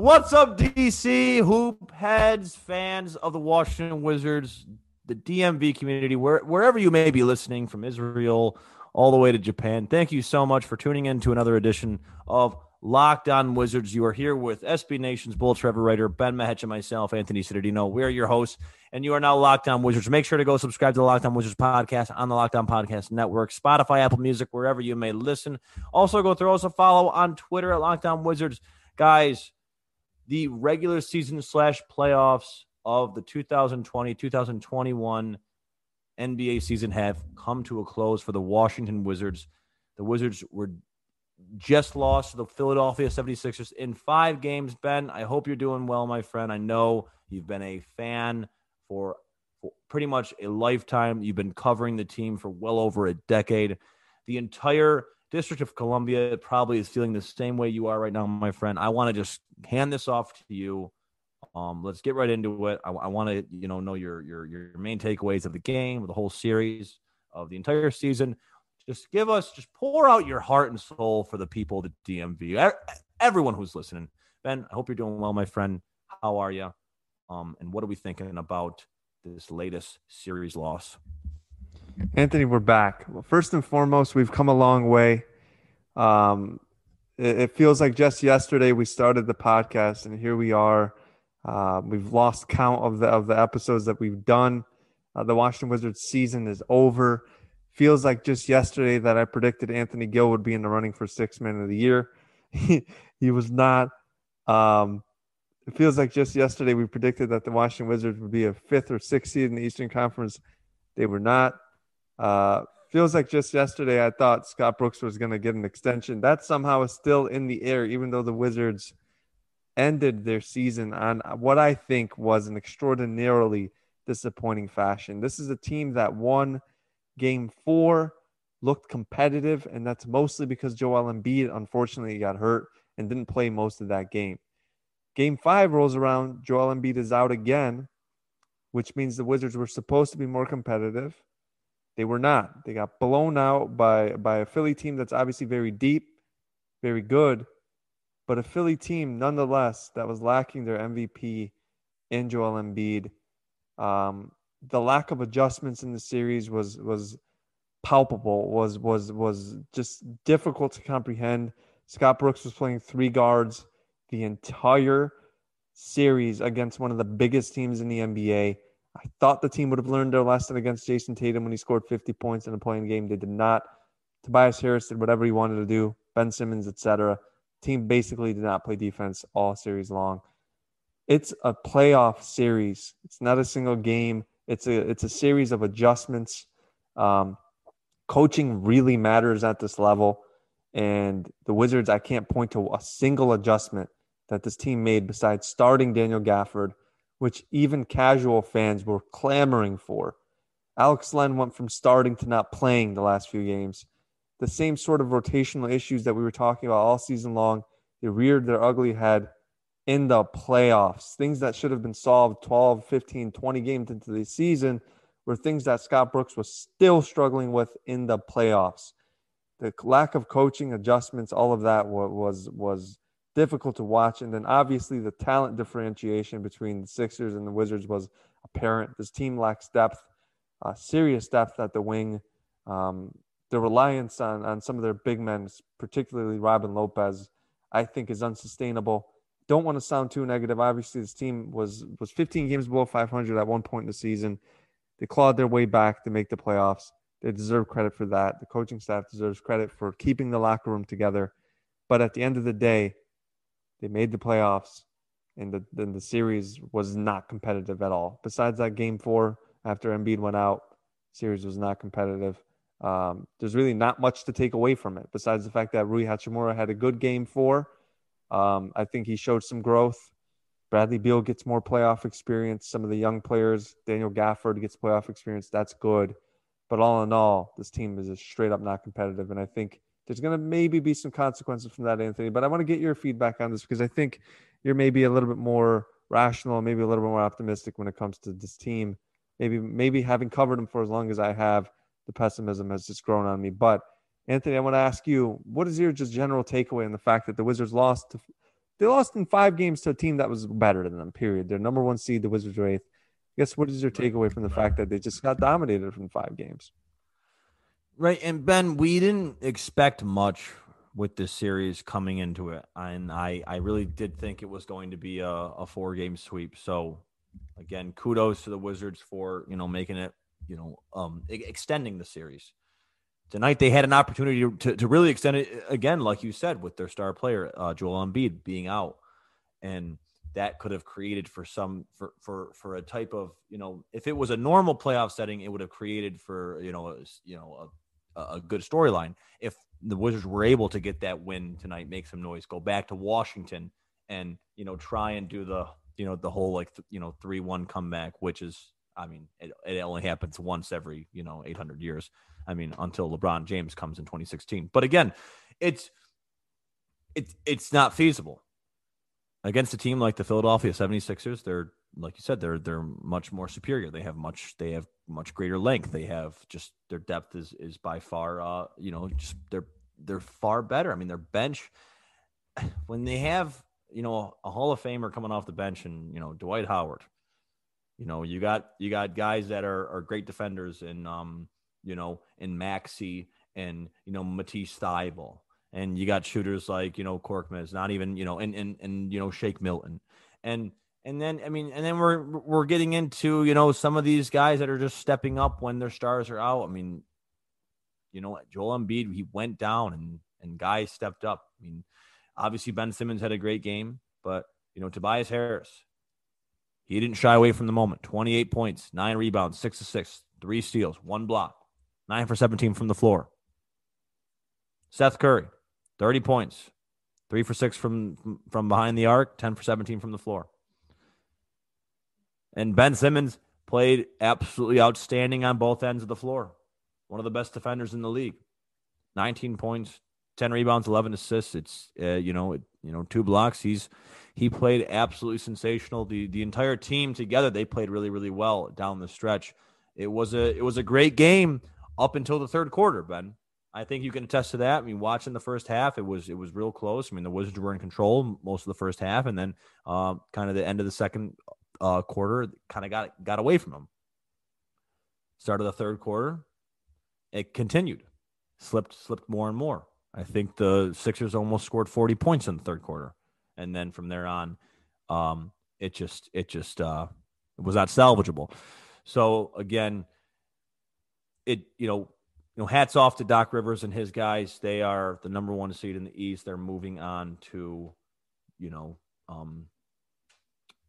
What's up, DC hoop heads, fans of the Washington Wizards? the DMV community, where, wherever you may be listening from Israel all the way to Japan. Thank you so much for tuning in to another edition of Locked On Wizards. You are here with SB Nation's Bullets Forever writer, Ben Mehic, and myself, Anthony Cittadino. We're your hosts, and you are now Locked On Wizards. Make sure to go subscribe to the Locked On Wizards podcast on the Locked On Podcast Network, Spotify, Apple Music, wherever you may listen. Also, go throw us a follow on Twitter at Locked On Wizards. Guys, the regular season slash playoffs of the 2020 2021 NBA season have come to a close for the Washington Wizards. The Wizards were just lost to the Philadelphia 76ers in five games. Ben, I hope you're doing well, my friend. I know you've been a fan for, for pretty much a lifetime. You've been covering the team for well over a decade. The entire District of Columbia probably is feeling the same way you are right now, my friend. I want to just hand this off to you um, let's get right into it. I, I want to, you know, know your your your main takeaways of the game, the whole series, of the entire season. Just give us, just pour out your heart and soul for the people the DMV. Everyone who's listening, Ben. I hope you're doing well, my friend. How are you? Um, and what are we thinking about this latest series loss? Anthony, we're back. Well, first and foremost, we've come a long way. Um, it, it feels like just yesterday we started the podcast, and here we are uh, we've lost count of the of the episodes that we've done. Uh, the Washington Wizards season is over. Feels like just yesterday that I predicted Anthony Gill would be in the running for six man of the year. he, he was not. Um, it feels like just yesterday we predicted that the Washington Wizards would be a fifth or sixth seed in the Eastern Conference. They were not. Uh, feels like just yesterday I thought Scott Brooks was going to get an extension. That somehow is still in the air, even though the Wizards ended their season on what I think was an extraordinarily disappointing fashion. This is a team that won game four, looked competitive, and that's mostly because Joel Embiid unfortunately got hurt and didn't play most of that game. Game five rolls around, Joel Embiid is out again, which means the Wizards were supposed to be more competitive. They were not. They got blown out by by a Philly team that's obviously very deep, very good, but a Philly team nonetheless that was lacking their MVP in Joel Embiid. Um, the lack of adjustments in the series was was palpable. Was was was just difficult to comprehend. Scott Brooks was playing three guards the entire series against one of the biggest teams in the NBA. I thought the team would have learned their lesson against Jayson Tatum when he scored 50 points in a playing game. They did not. Tobias Harris did whatever he wanted to do. Ben Simmons, etc. Team basically did not play defense all series long. It's a playoff series. It's not a single game. It's a it's a series of adjustments. Um, coaching really matters at this level, and the Wizards. I can't point to a single adjustment that this team made besides starting Daniel Gafford, which even casual fans were clamoring for. Alex Len went from starting to not playing the last few games the same sort of rotational issues that we were talking about all season long. They reared their ugly head in the playoffs. Things that should have been solved 12, 15, 20 games into the season were things that Scott Brooks was still struggling with in the playoffs. The lack of coaching, adjustments, all of that was was difficult to watch. And then obviously the talent differentiation between the Sixers and the Wizards was apparent. This team lacks depth, uh, serious depth at the wing. Um, the reliance on, on some of their big men, particularly Robin Lopez, I think is unsustainable. Don't want to sound too negative. Obviously, this team was was 15 games below 500 at one point in the season. They clawed their way back to make the playoffs. They deserve credit for that. The coaching staff deserves credit for keeping the locker room together. But at the end of the day, they made the playoffs, and the, then the series was not competitive at all. Besides that game four, after Embiid went out, series was not competitive. Um, there's really not much to take away from it besides the fact that Rui Hachimura had a good game four, Um, I think he showed some growth. Bradley Beal gets more playoff experience. Some of the young players, Daniel Gafford gets playoff experience. That's good. But all in all, this team is just straight up not competitive. And I think there's going to maybe be some consequences from that, Anthony. But I want to get your feedback on this because I think you're maybe a little bit more rational, maybe a little bit more optimistic when it comes to this team. Maybe, maybe having covered them for as long as I have, the pessimism has just grown on me. But Anthony, I want to ask you, what is your just general takeaway on the fact that the Wizards lost to they lost in five games to a team that was better than them, period. They're number one seed, the Wizards are eighth. I guess what is your takeaway from the fact that they just got dominated from five games? Right. And Ben, we didn't expect much with this series coming into it. And I, I really did think it was going to be a, a four game sweep. So again, kudos to the Wizards for, you know, making it, you know, um, extending the series. Tonight they had an opportunity to, to really extend it again, like you said, with their star player uh, Joel Embiid being out, and that could have created for some for for for a type of you know if it was a normal playoff setting, it would have created for you know a, you know a, good storyline. If the Wizards were able to get that win tonight, make some noise, go back to Washington, and you know try and do the you know the whole like th- you know three one comeback, which is I mean it, it only happens once every you know eight hundred years. I mean, until LeBron James comes in 2016. But again, it's it's it's not feasible against a team like the Philadelphia 76ers. They're like you said, they're they're much more superior. They have much they have much greater length. They have just their depth is is by far uh you know just they're they're far better. I mean, their bench when they have you know a Hall of Famer coming off the bench and you know Dwight Howard. You know, you got you got guys that are are great defenders and um you know, in Maxey and, you know, Matisse Thybulle. And you got shooters like, you know, Korkmaz, not even, you know, and, and, and, you know, Shake Milton. And, and then, I mean, and then we're, we're getting into, you know, some of these guys that are just stepping up when their stars are out. I mean, you know, Joel Embiid, he went down and, and guys stepped up. I mean, obviously Ben Simmons had a great game, but, you know, Tobias Harris, he didn't shy away from the moment. 28 points, nine rebounds, six to six, three steals, one block. Nine for 17 from the floor. Seth Curry, 30 points, three for six from, from behind the arc, 10 for 17 from the floor. And Ben Simmons played absolutely outstanding on both ends of the floor. One of the best defenders in the league. 19 points, 10 rebounds, 11 assists. It's uh, you know, it, you know, two blocks. He's he played absolutely sensational. The the entire team together, they played really really well down the stretch. It was a it was a great game up until the third quarter, Ben. I think you can attest to that. I mean, watching the first half, it was it was real close. I mean, the Wizards were in control most of the first half, and then uh, kind of the end of the second uh, quarter kind of got got away from them. Start of the third quarter, it continued, slipped slipped more and more. I think the Sixers almost scored forty points in the third quarter, and then from there on, um, it just it just uh, it was not salvageable. So again it you know you know hats off to Doc Rivers and his guys. They are the number one seed in the East. They're moving on to you know um,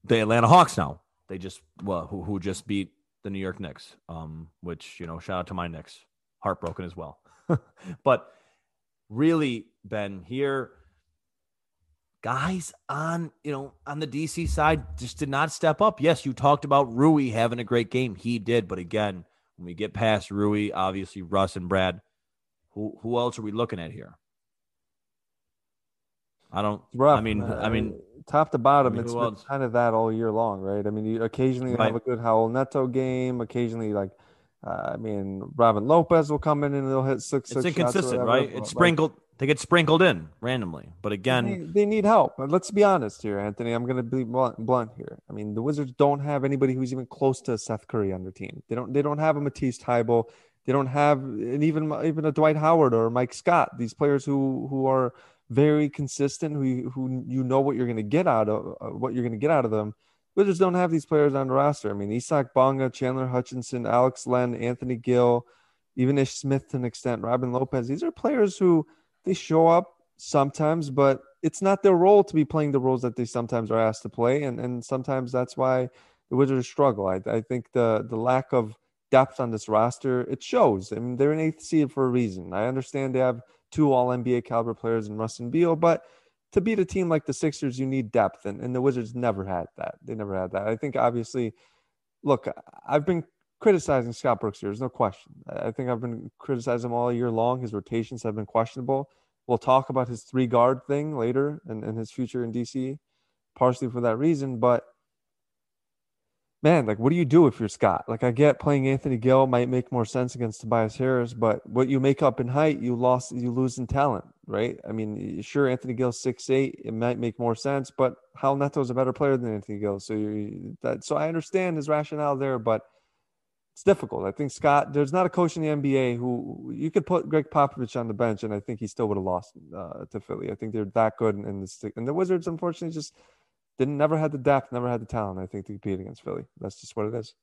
the Atlanta Hawks now. They just well who who just beat the New York Knicks. Um, which you know shout out to my Knicks, heartbroken as well. but really, Ben here guys on you know on the DC side just did not step up. Yes, you talked about Rui having a great game. He did, but again, when we get past Rui, obviously Russ and Brad, who who else are we looking at here? I don't. Rough, I mean, I mean, top to bottom, I mean, it's been kind of that all year long, right? I mean, you occasionally right. have a good Raul Neto game. Occasionally, like, uh, I mean, Robin Lopez will come in and they'll hit six. It's six inconsistent, right? It's sprinkled. They get sprinkled in randomly, but again, they, they need help. Let's be honest here, Anthony. I'm going to be blunt, blunt, here. I mean, the Wizards don't have anybody who's even close to Seth Curry on their team. They don't. They don't have a Matisse Thybulle. They don't have and even even a Dwight Howard or Mike Scott. These players who who are very consistent, who who you know what you're going to get out of uh, what you're going to get out of them. Wizards don't have these players on the roster. I mean, Isaac Bonga, Chandler Hutchinson, Alex Len, Anthony Gill, even Ish Smith to an extent, Robin Lopez. These are players who they show up sometimes, but it's not their role to be playing the roles that they sometimes are asked to play, and and sometimes that's why the Wizards struggle. I, I think the the lack of depth on this roster it shows. I mean, they're an eighth seed for a reason. I understand they have two All NBA caliber players in Russ and Beal, but to beat a team like the Sixers, you need depth, and, and the Wizards never had that. They never had that. I think obviously, look, I've been criticizing Scott Brooks here. There's no question. I think I've been criticizing him all year long. His rotations have been questionable. We'll talk about his three guard thing later and, and his future in DC, partially for that reason. But man, like, what do you do if you're Scott? Like, I get playing Anthony Gill might make more sense against Tobias Harris, but what you make up in height, you lost, you lose in talent, right? I mean, sure, Anthony Gill six eight, it might make more sense, but Raul Neto's a better player than Anthony Gill, so you that. So I understand his rationale there, but it's difficult. I think Scott, there's not a coach in the NBA who you could put Gregg Popovich on the bench, and I think he still would have lost uh, to Philly. I think they're that good, and the and the Wizards, unfortunately, just didn't never had the depth, never had the talent. I think to compete against Philly. That's just what it is.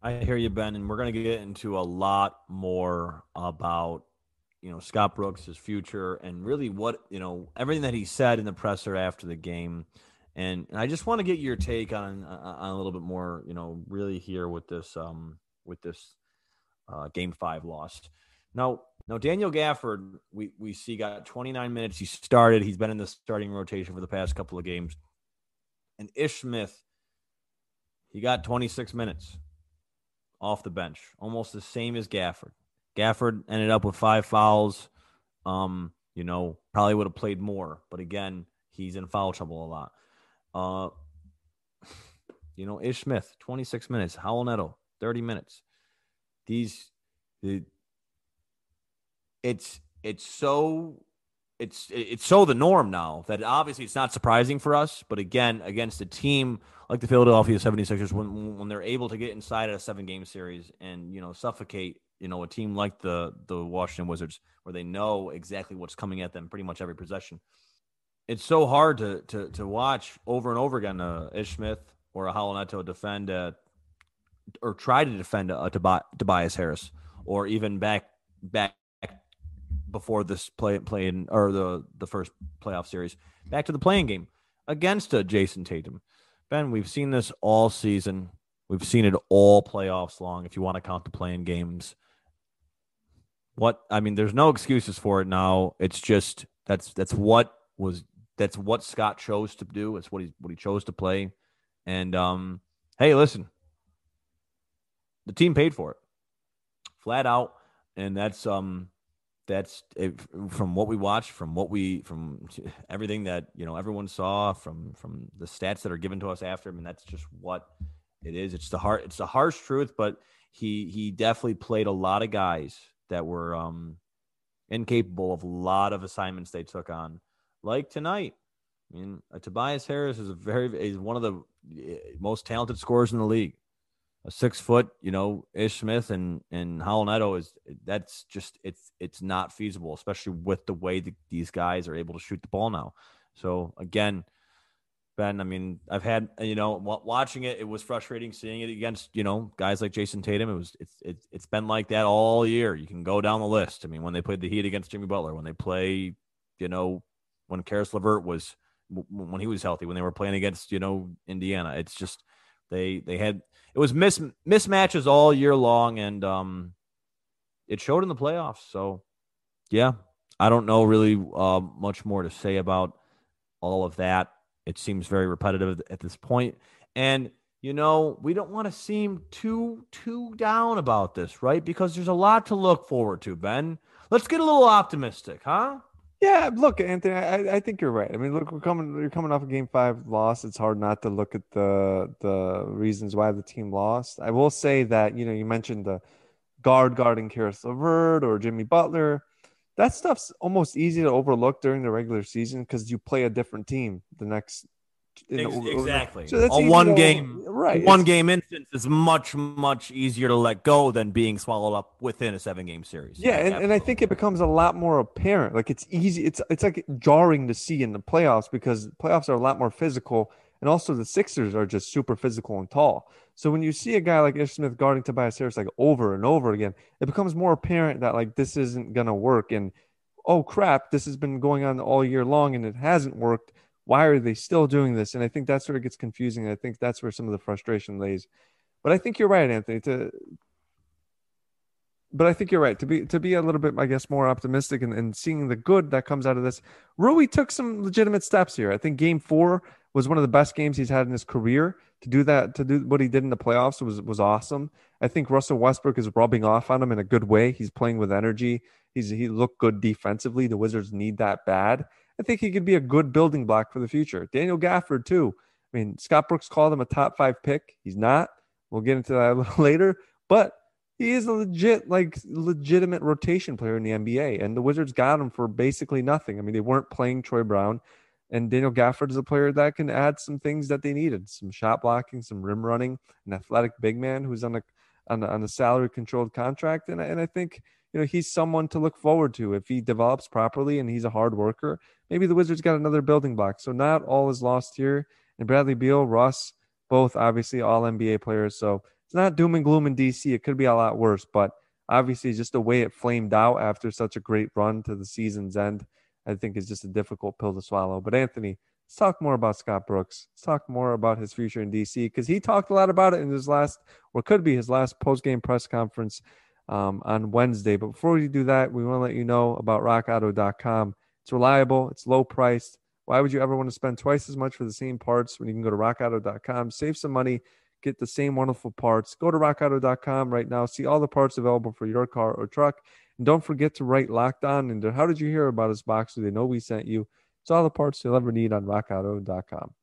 I hear you, Ben, and we're going to get into a lot more about you know Scott Brooks' future and really what you know everything that he said in the presser after the game. And, and I just want to get your take on on a little bit more, you know, really here with this um with this uh, game five loss. Now, now Daniel Gafford, we we see got 29 minutes. He started. He's been in the starting rotation for the past couple of games. And Ish Smith, he got 26 minutes off the bench, almost the same as Gafford. Gafford ended up with five fouls. Um, you know, probably would have played more, but again, he's in foul trouble a lot. Uh, you know, Ish Smith, 26 minutes. Raul Neto, 30 minutes. These, the, it's it's so it's it's so the norm now that obviously it's not surprising for us. But again, against a team like the Philadelphia 76ers, when when they're able to get inside at a seven game series and you know suffocate you know a team like the the Washington Wizards, where they know exactly what's coming at them pretty much every possession it's so hard to to to watch over and over again uh, Ish Smith or a Raul Neto defend uh, or try to defend a, a Tobias Harris or even back back before this play playing or the the first playoff series back to the playing game against a uh, Jayson Tatum. Ben, we've seen this all season. We've seen it all playoffs long. If you want to count the playing games, what I mean, there's no excuses for it now. It's just that's that's what was that's what Scott chose to do. It's what he what he chose to play. And um, hey, listen, the team paid for it, flat out, and that's um that's it, from what we watched, from what we from everything that you know everyone saw, from from the stats that are given to us after. I mean, that's just what it is. It's the hard, it's the harsh truth, but he he definitely played a lot of guys that were um incapable of a lot of assignments they took on, like tonight. I mean, uh, Tobias Harris is a very is one of the eh, most talented scorers in the league. A six foot, you know, Ish Smith and and Neto is that's just it's it's not feasible, especially with the way that these guys are able to shoot the ball now. So again, Ben, I mean, I've had you know watching it, it was frustrating seeing it against you know guys like Jayson Tatum. It was it's it's it's been like that all year. You can go down the list. I mean, when they played the Heat against Jimmy Butler, when they play, you know, when Caris LeVert was when he was healthy when they were playing against you know Indiana. It's just they they had it was mis mismatches all year long, and um, it showed in the playoffs. So yeah, I don't know really uh, much more to say about all of that. It seems very repetitive at this point, and you know we don't want to seem too too down about this, right? Because there's a lot to look forward to. Ben, let's get a little optimistic, huh? Yeah, look, Anthony, I, I think you're right. I mean, look, we're coming you're coming off a game five loss. It's hard not to look at the the reasons why the team lost. I will say that, you know, you mentioned the guard guarding Caris LeVert or Jimmy Butler. That stuff's almost easy to overlook during the regular season because you play a different team the next exactly. So a one game, right? One game instance is much much easier to let go than being swallowed up within a seven game series. Yeah, and, and I think it becomes a lot more apparent. Like it's easy. It's it's like jarring to see in the playoffs because playoffs are a lot more physical, and also the Sixers are just super physical and tall. So when you see a guy like Ish Smith guarding Tobias Harris like over and over again, it becomes more apparent that like this isn't gonna work. And oh crap, this has been going on all year long and it hasn't worked why are they still doing this? And I think that's where it gets confusing. I think that's where some of the frustration lays. But I think you're right, Anthony. To but I think you're right to be to be a little bit, I guess, more optimistic and, and seeing the good that comes out of this. Rui took some legitimate steps here. I think Game Four was one of the best games he's had in his career. To do that, to do what he did in the playoffs was was awesome. I think Russell Westbrook is rubbing off on him in a good way. He's playing with energy. He's he looked good defensively. The Wizards need that bad. I think he could be a good building block for the future. Daniel Gafford too. I mean, Scott Brooks called him a top five pick. He's not. We'll get into that a little later, but he is a legit, like legitimate rotation player in the NBA. And the Wizards got him for basically nothing. I mean, they weren't playing Troy Brown. And Daniel Gafford is a player that can add some things that they needed: some shot blocking, some rim running, an athletic big man who's on a on a, on a salary controlled contract. And and I think you know he's someone to look forward to if he develops properly and he's a hard worker. Maybe the Wizards got another building block. So not all is lost here. And Bradley Beal, Russ, both obviously all NBA players. So it's not doom and gloom in DC. It could be a lot worse, but obviously just the way it flamed out after such a great run to the season's end, I think is just a difficult pill to swallow. But Anthony, let's talk more about Scott Brooks. Let's talk more about his future in DC because he talked a lot about it in his last, or could be his last post game press conference um, on Wednesday. But before we do that, we want to let you know about RockAuto.com. It's reliable, it's low priced. Why would you ever want to spend twice as much for the same parts when you can go to RockAuto.com, save some money? get the same wonderful parts. Go to rockauto.com right now. See all the parts available for your car or truck. And don't forget to write locked on into how did you hear about us box so they know we sent you. It's all the parts you'll ever need on rockauto.com.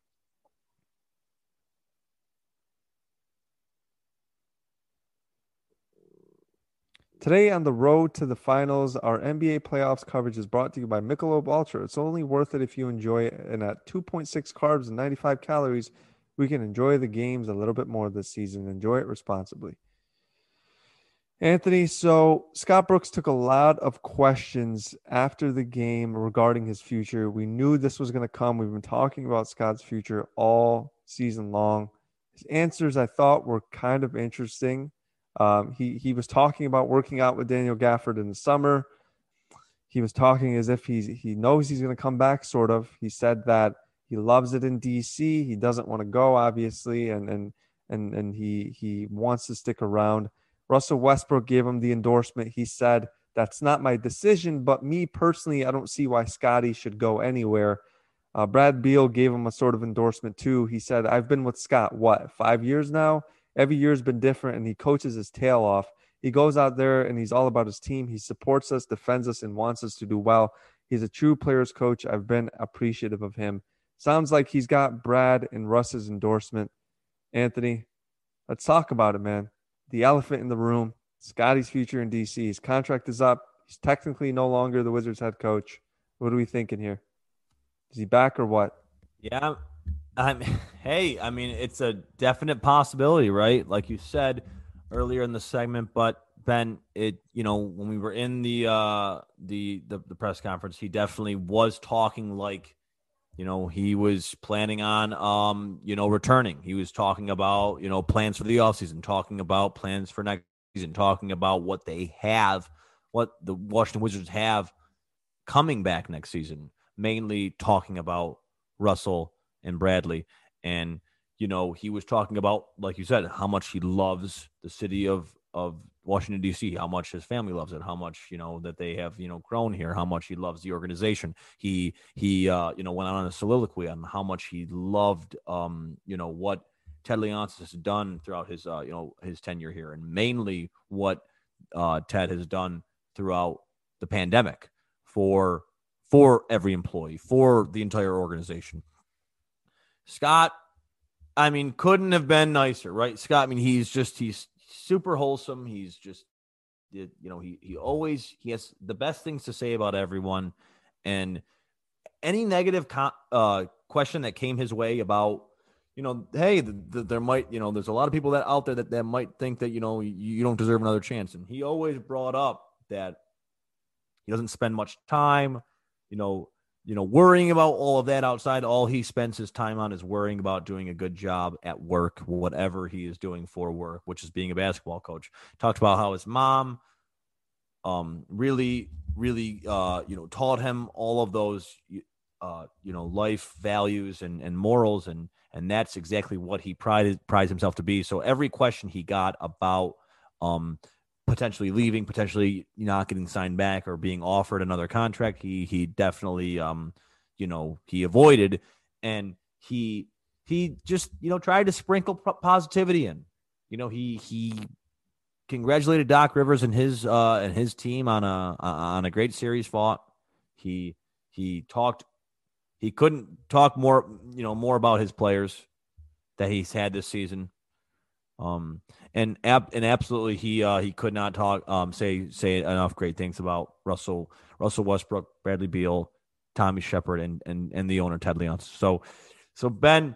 Today on the road to the finals, our NBA playoffs coverage is brought to you by Michelob Ultra. It's only worth it if you enjoy it. And at 2.6 carbs and 95 calories, we can enjoy the games a little bit more this season. Enjoy it responsibly. Anthony, so Scott Brooks took a lot of questions after the game regarding his future. We knew this was going to come. We've been talking about Scott's future all season long. His answers, I thought, were kind of interesting. Um, he he was talking about working out with Daniel Gafford in the summer. He was talking as if he's he knows he's going to come back. Sort of. He said that he loves it in DC. He doesn't want to go, obviously, and and and and he he wants to stick around. Russell Westbrook gave him the endorsement. He said, "That's not my decision, but me personally, I don't see why Scotty should go anywhere." Uh, Brad Beal gave him a sort of endorsement too. He said, "I've been with Scott what five years now. Every year's been different, and he coaches his tail off. He goes out there and he's all about his team. He supports us, defends us, and wants us to do well. He's a true player's coach. I've been appreciative of him." Sounds like he's got Brad and Russ's endorsement. Anthony, let's talk about it, man. The elephant in the room, Scotty's future in DC. His contract is up. He's technically no longer the Wizards head coach. What are we thinking here? Is he back or what? Yeah. I'm, hey, I mean, it's a definite possibility, right? Like you said earlier in the segment, but Ben, it you know when we were in the uh the the, the press conference, he definitely was talking like you know he was planning on um you know returning he was talking about you know plans for the offseason talking about plans for next season talking about what they have what the washington wizards have coming back next season mainly talking about russell and bradley and you know he was talking about like you said how much he loves the city of of Washington D.C. How much his family loves it, how much you know that they have you know grown here, how much he loves the organization. He he uh, you know went on a soliloquy on how much he loved um, you know what Ted Leonsis has done throughout his uh, you know his tenure here, and mainly what uh, Ted has done throughout the pandemic for for every employee, for the entire organization. Scott, I mean, couldn't have been nicer, right? Scott, I mean, he's just he's super wholesome. He's just, you know, he he always he has the best things to say about everyone, and any negative co- uh, question that came his way about, you know, hey, the, the, there might, you know, there's a lot of people that out there that, that might think that you know you, you don't deserve another chance, and he always brought up that he doesn't spend much time, you know, you know, worrying about all of that outside. All he spends his time on is worrying about doing a good job at work, whatever he is doing for work, which is being a basketball coach. Talked about how his mom um really really uh you know taught him all of those uh you know life values and and morals and and that's exactly what he prided prides himself to be so every question he got about um potentially leaving, potentially not getting signed back or being offered another contract. He he definitely um you know he avoided and he he just you know tried to sprinkle positivity in. You know he he congratulated Doc Rivers and his uh and his team on a on a great series fought. He he talked he couldn't talk more you know more about his players that he's had this season. Um and ab- and absolutely he uh he could not talk um say say enough great things about Russell Russell Westbrook, Bradley Beal, Tommy Sheppard, and and and the owner Ted Leonsis. So so Ben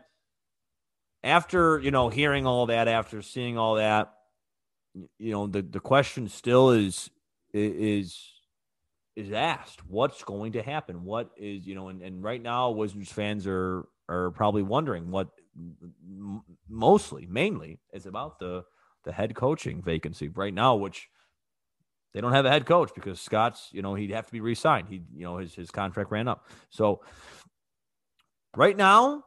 after you know hearing all that after seeing all that you know the the question still is is is asked what's going to happen what is you know and, and right now wizards fans are are probably wondering what mostly mainly is about the the head coaching vacancy right now which they don't have a head coach because scott's you know he'd have to be re-signed. He you know his his contract ran up. So right now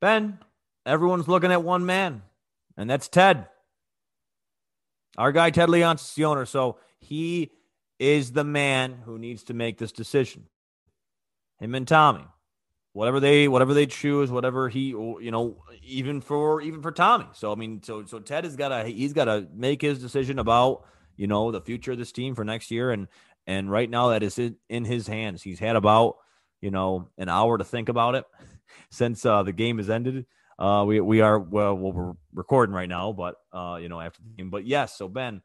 ben everyone's looking at one man and that's ted. Our guy Ted Leonsis is the owner, so he is the man who needs to make this decision. Him and Tommy, whatever they whatever they choose, whatever he you know, even for even for Tommy. So I mean, so so Ted has got to he's got to make his decision about you know the future of this team for next year, and and right now that is in his hands. He's had about you know an hour to think about it since uh, the game has ended. Uh, we we are well, well we're recording right now, but uh, you know after the game. But yes, so Ben,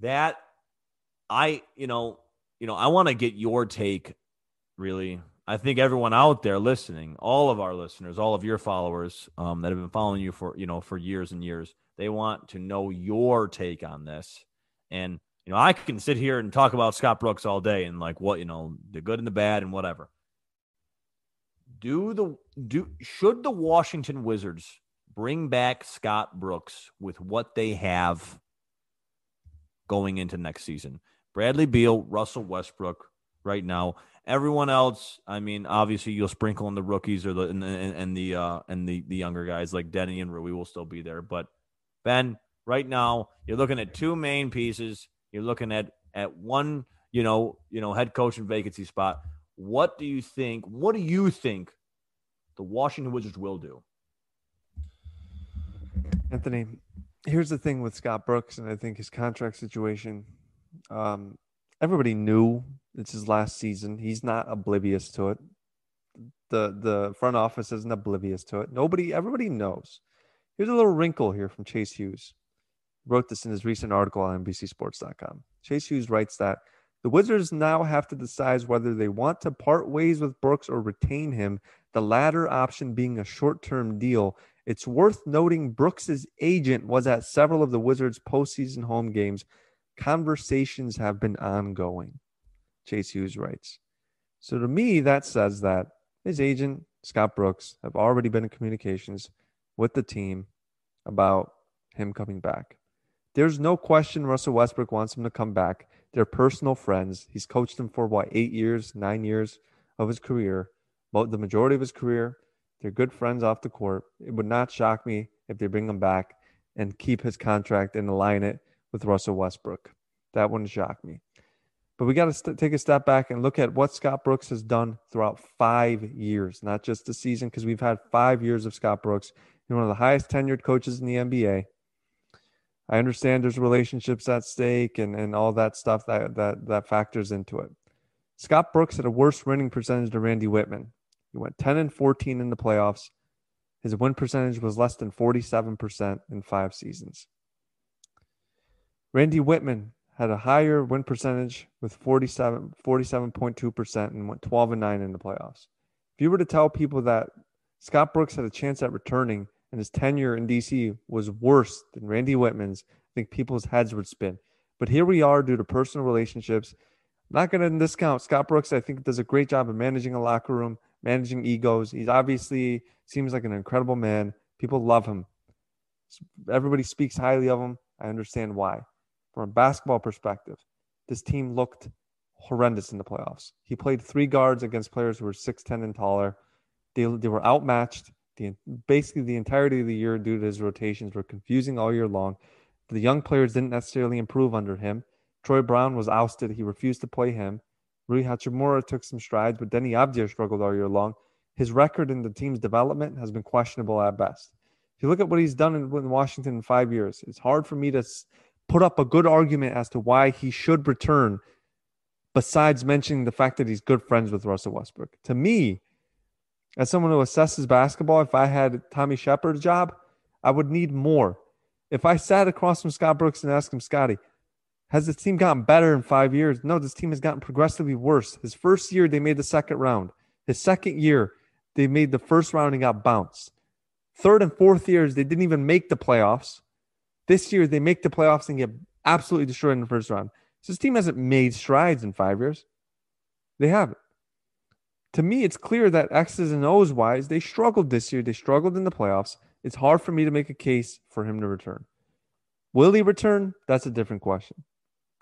that I you know you know I want to get your take. Really, I think everyone out there listening, all of our listeners, all of your followers um, that have been following you for you know for years and years, they want to know your take on this. And you know, I can sit here and talk about Scott Brooks all day and like what you know the good and the bad and whatever do the do should the Washington Wizards bring back Scott Brooks with what they have going into next season? Bradley Beal, Russell Westbrook, right now. Everyone else, I mean, obviously you'll sprinkle in the rookies or the and, and, and the uh and the the younger guys like Deni and Rui will still be there. But Ben, right now you're looking at two main pieces. You're looking at at one, you know, you know, head coach and vacancy spot. What do you think? What do you think the Washington Wizards will do? Anthony, here's the thing with Scott Brooks, and I think his contract situation. Um, everybody knew it's his last season. He's not oblivious to it. The the front office isn't oblivious to it. Nobody, everybody knows. Here's a little wrinkle here from Chase Hughes. Wrote this in his recent article on NBCSports.com. Chase Hughes writes that the Wizards now have to decide whether they want to part ways with Brooks or retain him, the latter option being a short term deal. It's worth noting Brooks's agent was at several of the Wizards' postseason home games. Conversations have been ongoing, Chase Hughes writes. So to me, that says that his agent, Scott Brooks, have already been in communications with the team about him coming back. There's no question Russell Westbrook wants him to come back. They're personal friends. He's coached them for what, eight years, nine years of his career, the majority of his career. They're good friends off the court. It would not shock me if they bring him back and keep his contract and align it with Russell Westbrook. That wouldn't shock me. But we got to st- take a step back and look at what Scott Brooks has done throughout five years, not just the season, because we've had five years of Scott Brooks. He's one of the highest tenured coaches in the NBA. I understand there's relationships at stake and, and all that stuff that, that that factors into it. Scott Brooks had a worse winning percentage than Randy Wittman. He went 10 and 14 in the playoffs. His win percentage was less than 47% in five seasons. Randy Wittman had a higher win percentage with 47, 47.2% and went 12 and 9 in the playoffs. If you were to tell people that Scott Brooks had a chance at returning and his tenure in DC was worse than Randy Wittman's, I think people's heads would spin. But here we are due to personal relationships. I'm not going to discount Scott Brooks. I think does a great job of managing a locker room, managing egos. He's obviously seems like an incredible man. People love him. Everybody speaks highly of him. I understand why. From a basketball perspective, this team looked horrendous in the playoffs. He played three guards against players who were 6'10 and taller. They, they were outmatched the basically the entirety of the year due to his rotations were confusing all year long. The young players didn't necessarily improve under him. Troy Brown was ousted. He refused to play him. Rui Hachimura took some strides, but Deni Avdija struggled all year long. His record in the team's development has been questionable at best. If you look at what he's done in, in Washington in five years, it's hard for me to put up a good argument as to why he should return, besides mentioning the fact that he's good friends with Russell Westbrook. To me, as someone who assesses basketball, if I had Tommy Sheppard's job, I would need more. If I sat across from Scott Brooks and asked him, Scotty, has this team gotten better in five years? No, this team has gotten progressively worse. His first year, they made the second round. His second year, they made the first round and got bounced. Third and fourth years, they didn't even make the playoffs. This year, they make the playoffs and get absolutely destroyed in the first round. So this team hasn't made strides in five years. They haven't. To me, it's clear that X's and O's wise, they struggled this year. They struggled in the playoffs. It's hard for me to make a case for him to return. Will he return? That's a different question.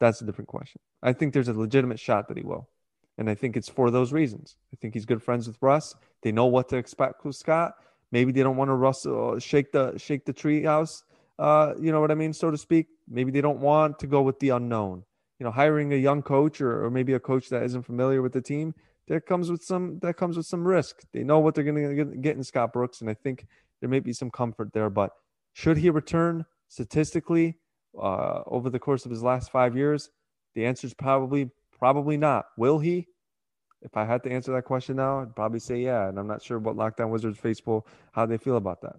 That's a different question. I think there's a legitimate shot that he will. And I think it's for those reasons. I think he's good friends with Russ. They know what to expect with Scott. Maybe they don't want to Russell uh, shake the shake the tree house. Uh, you know what I mean, so to speak. Maybe they don't want to go with the unknown. You know, hiring a young coach or, or maybe a coach that isn't familiar with the team, that comes with some that comes with some risk. They know what they're going to get in Scott Brooks, and I think there may be some comfort there. But should he return statistically, uh, over the course of his last five years? The answer is probably probably not. Will he? If I had to answer that question now, I'd probably say yeah. And I'm not sure what Locked On Wizards faithful how they feel about that.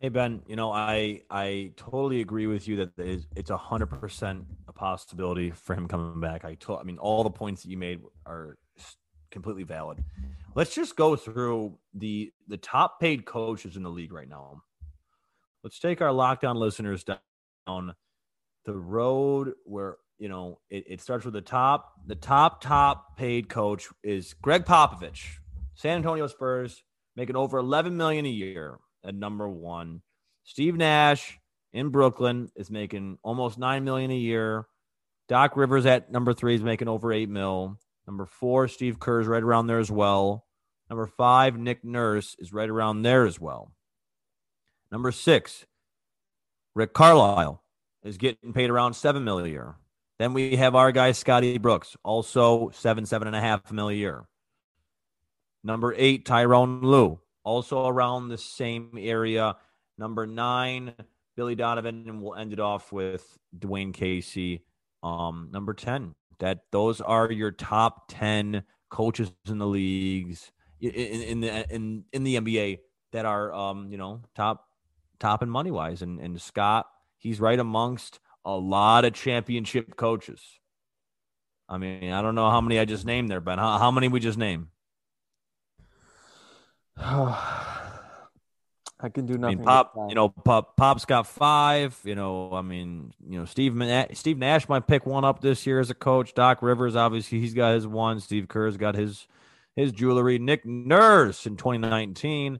Hey Ben, you know I I totally agree with you that it's a hundred percent a possibility for him coming back. I told I mean all the points that you made are completely valid. Let's just go through the the top paid coaches in the league right now let's take our Locked On listeners down the road where you know it, it starts with the top the top top paid coach is gregg popovich san antonio spurs making over 11 million a year at number one. Steve nash in brooklyn is making almost 9 million a year. Doc rivers at number three is making over 8 mil. Number four steve kerr is right around there as well. Number five nick nurse is right around there as well. Number six, Rick Carlisle is getting paid around seven million a year. Then we have our guy Scotty Brooks, also seven, seven and a half million a year. Number eight, Tyronn Lue, also around the same area. Number nine, Billy Donovan, and we'll end it off with Dwane Casey. Um, number 10. That those are your top 10 coaches in the leagues in, in, the in, in the NBA that are um, you know, top top and money wise. And, and Scott, he's right amongst a lot of championship coaches. I mean, I don't know how many I just named there, Ben. How, how many we just name? I can do nothing. I mean, Pop, you know, Pop, Pop's got five. You know, I mean, you know, Steve Steve Nash might pick one up this year as a coach. Doc Rivers, obviously, he's got his one. Steve Kerr's got his his jewelry. Nick Nurse in 2019,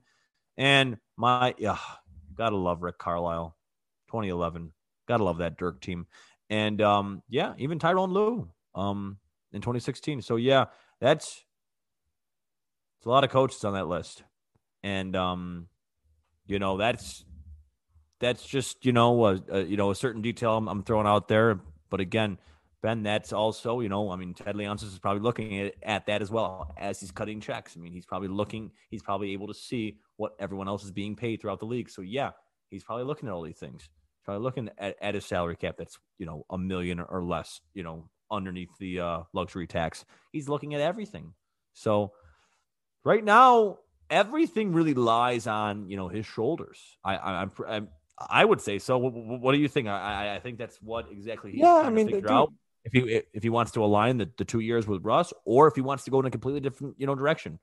and my yeah, Gotta love Rick Carlisle, 2011. Gotta love that Dirk team. And um, yeah, even Tyronn Lue um, in 2016. So yeah, that's it's a lot of coaches on that list. And um, you know, that's that's just, you know, a, a you know, a certain detail I'm, I'm throwing out there. But again, Ben, that's also, you know, I mean, Ted Leonsis is probably looking at, at that as well as he's cutting checks. I mean, he's probably looking, he's probably able to see what everyone else is being paid throughout the league. So, yeah, he's probably looking at all these things. Probably looking at, at his salary cap that's, you know, a million or less, you know, underneath the uh, luxury tax. He's looking at everything. So, right now, everything really lies on, you know, his shoulders. I, I, I'm, I'm I would say so. What, do you think? I, I think that's what exactly he's yeah. I mean, figure out if he if he wants to align the, the two years with Russ, or if he wants to go in a completely different you know direction.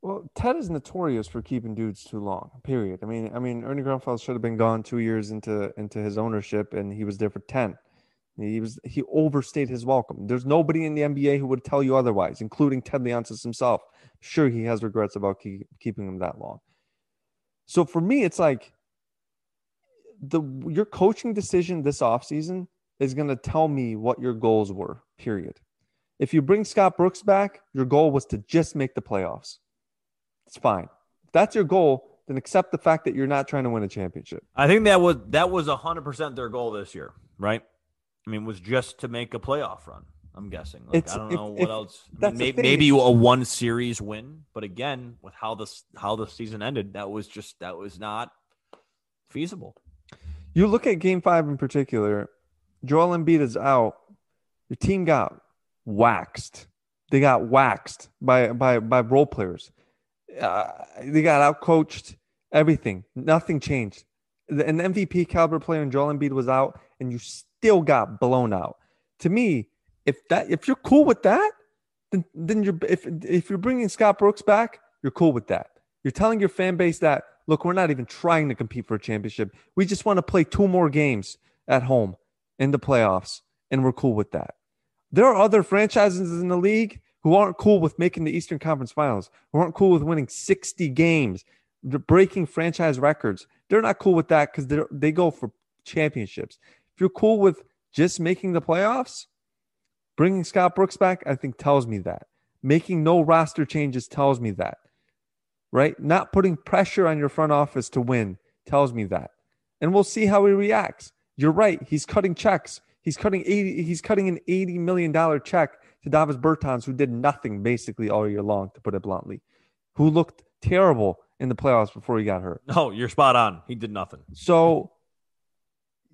Well, Ted is notorious for keeping dudes too long. Period. I mean, I mean, Ernie Grunfeld should have been gone two years into into his ownership, and he was there for ten. He was he overstayed his welcome. There's nobody in the NBA who would tell you otherwise, including Ted Leonsis himself. Sure, he has regrets about keep, keeping him that long. So for me, it's like the your coaching decision this offseason is going to tell me what your goals were, period. If you bring Scott Brooks back, your goal was to just make the playoffs. It's fine. If that's your goal, then accept the fact that you're not trying to win a championship. I think that was that was hundred percent their goal this year, right? I mean, was just to make a playoff run. I'm guessing. Like, I don't if- know what if- else. I mean, may, maybe a one series win, but again, with how this how the season ended, that was just that was not feasible. You look at game five in particular, Joel Embiid is out. Your team got waxed. They got waxed by by by role players. Uh, they got out coached. Everything. Nothing changed. The- An MVP caliber player and Joel Embiid was out, and you still got blown out. To me, if that if you're cool with that, then then you're if if you're bringing Scott Brooks back, you're cool with that. You're telling your fan base that look, we're not even trying to compete for a championship. We just want to play two more games at home in the playoffs, and we're cool with that. There are other franchises in the league who aren't cool with making the Eastern Conference Finals, who aren't cool with winning 60 games, breaking franchise records. They're not cool with that because they go for championships. If you're cool with just making the playoffs, bringing Scott Brooks back, I think tells me that. Making no roster changes tells me that. Right? Not putting pressure on your front office to win tells me that. And we'll see how he reacts. You're right. He's cutting checks. He's cutting 80 he's cutting an 80 million dollar check to Davis Bertans who did nothing basically all year long to put it bluntly. Who looked terrible in the playoffs before he got hurt. No, you're spot on. He did nothing. So,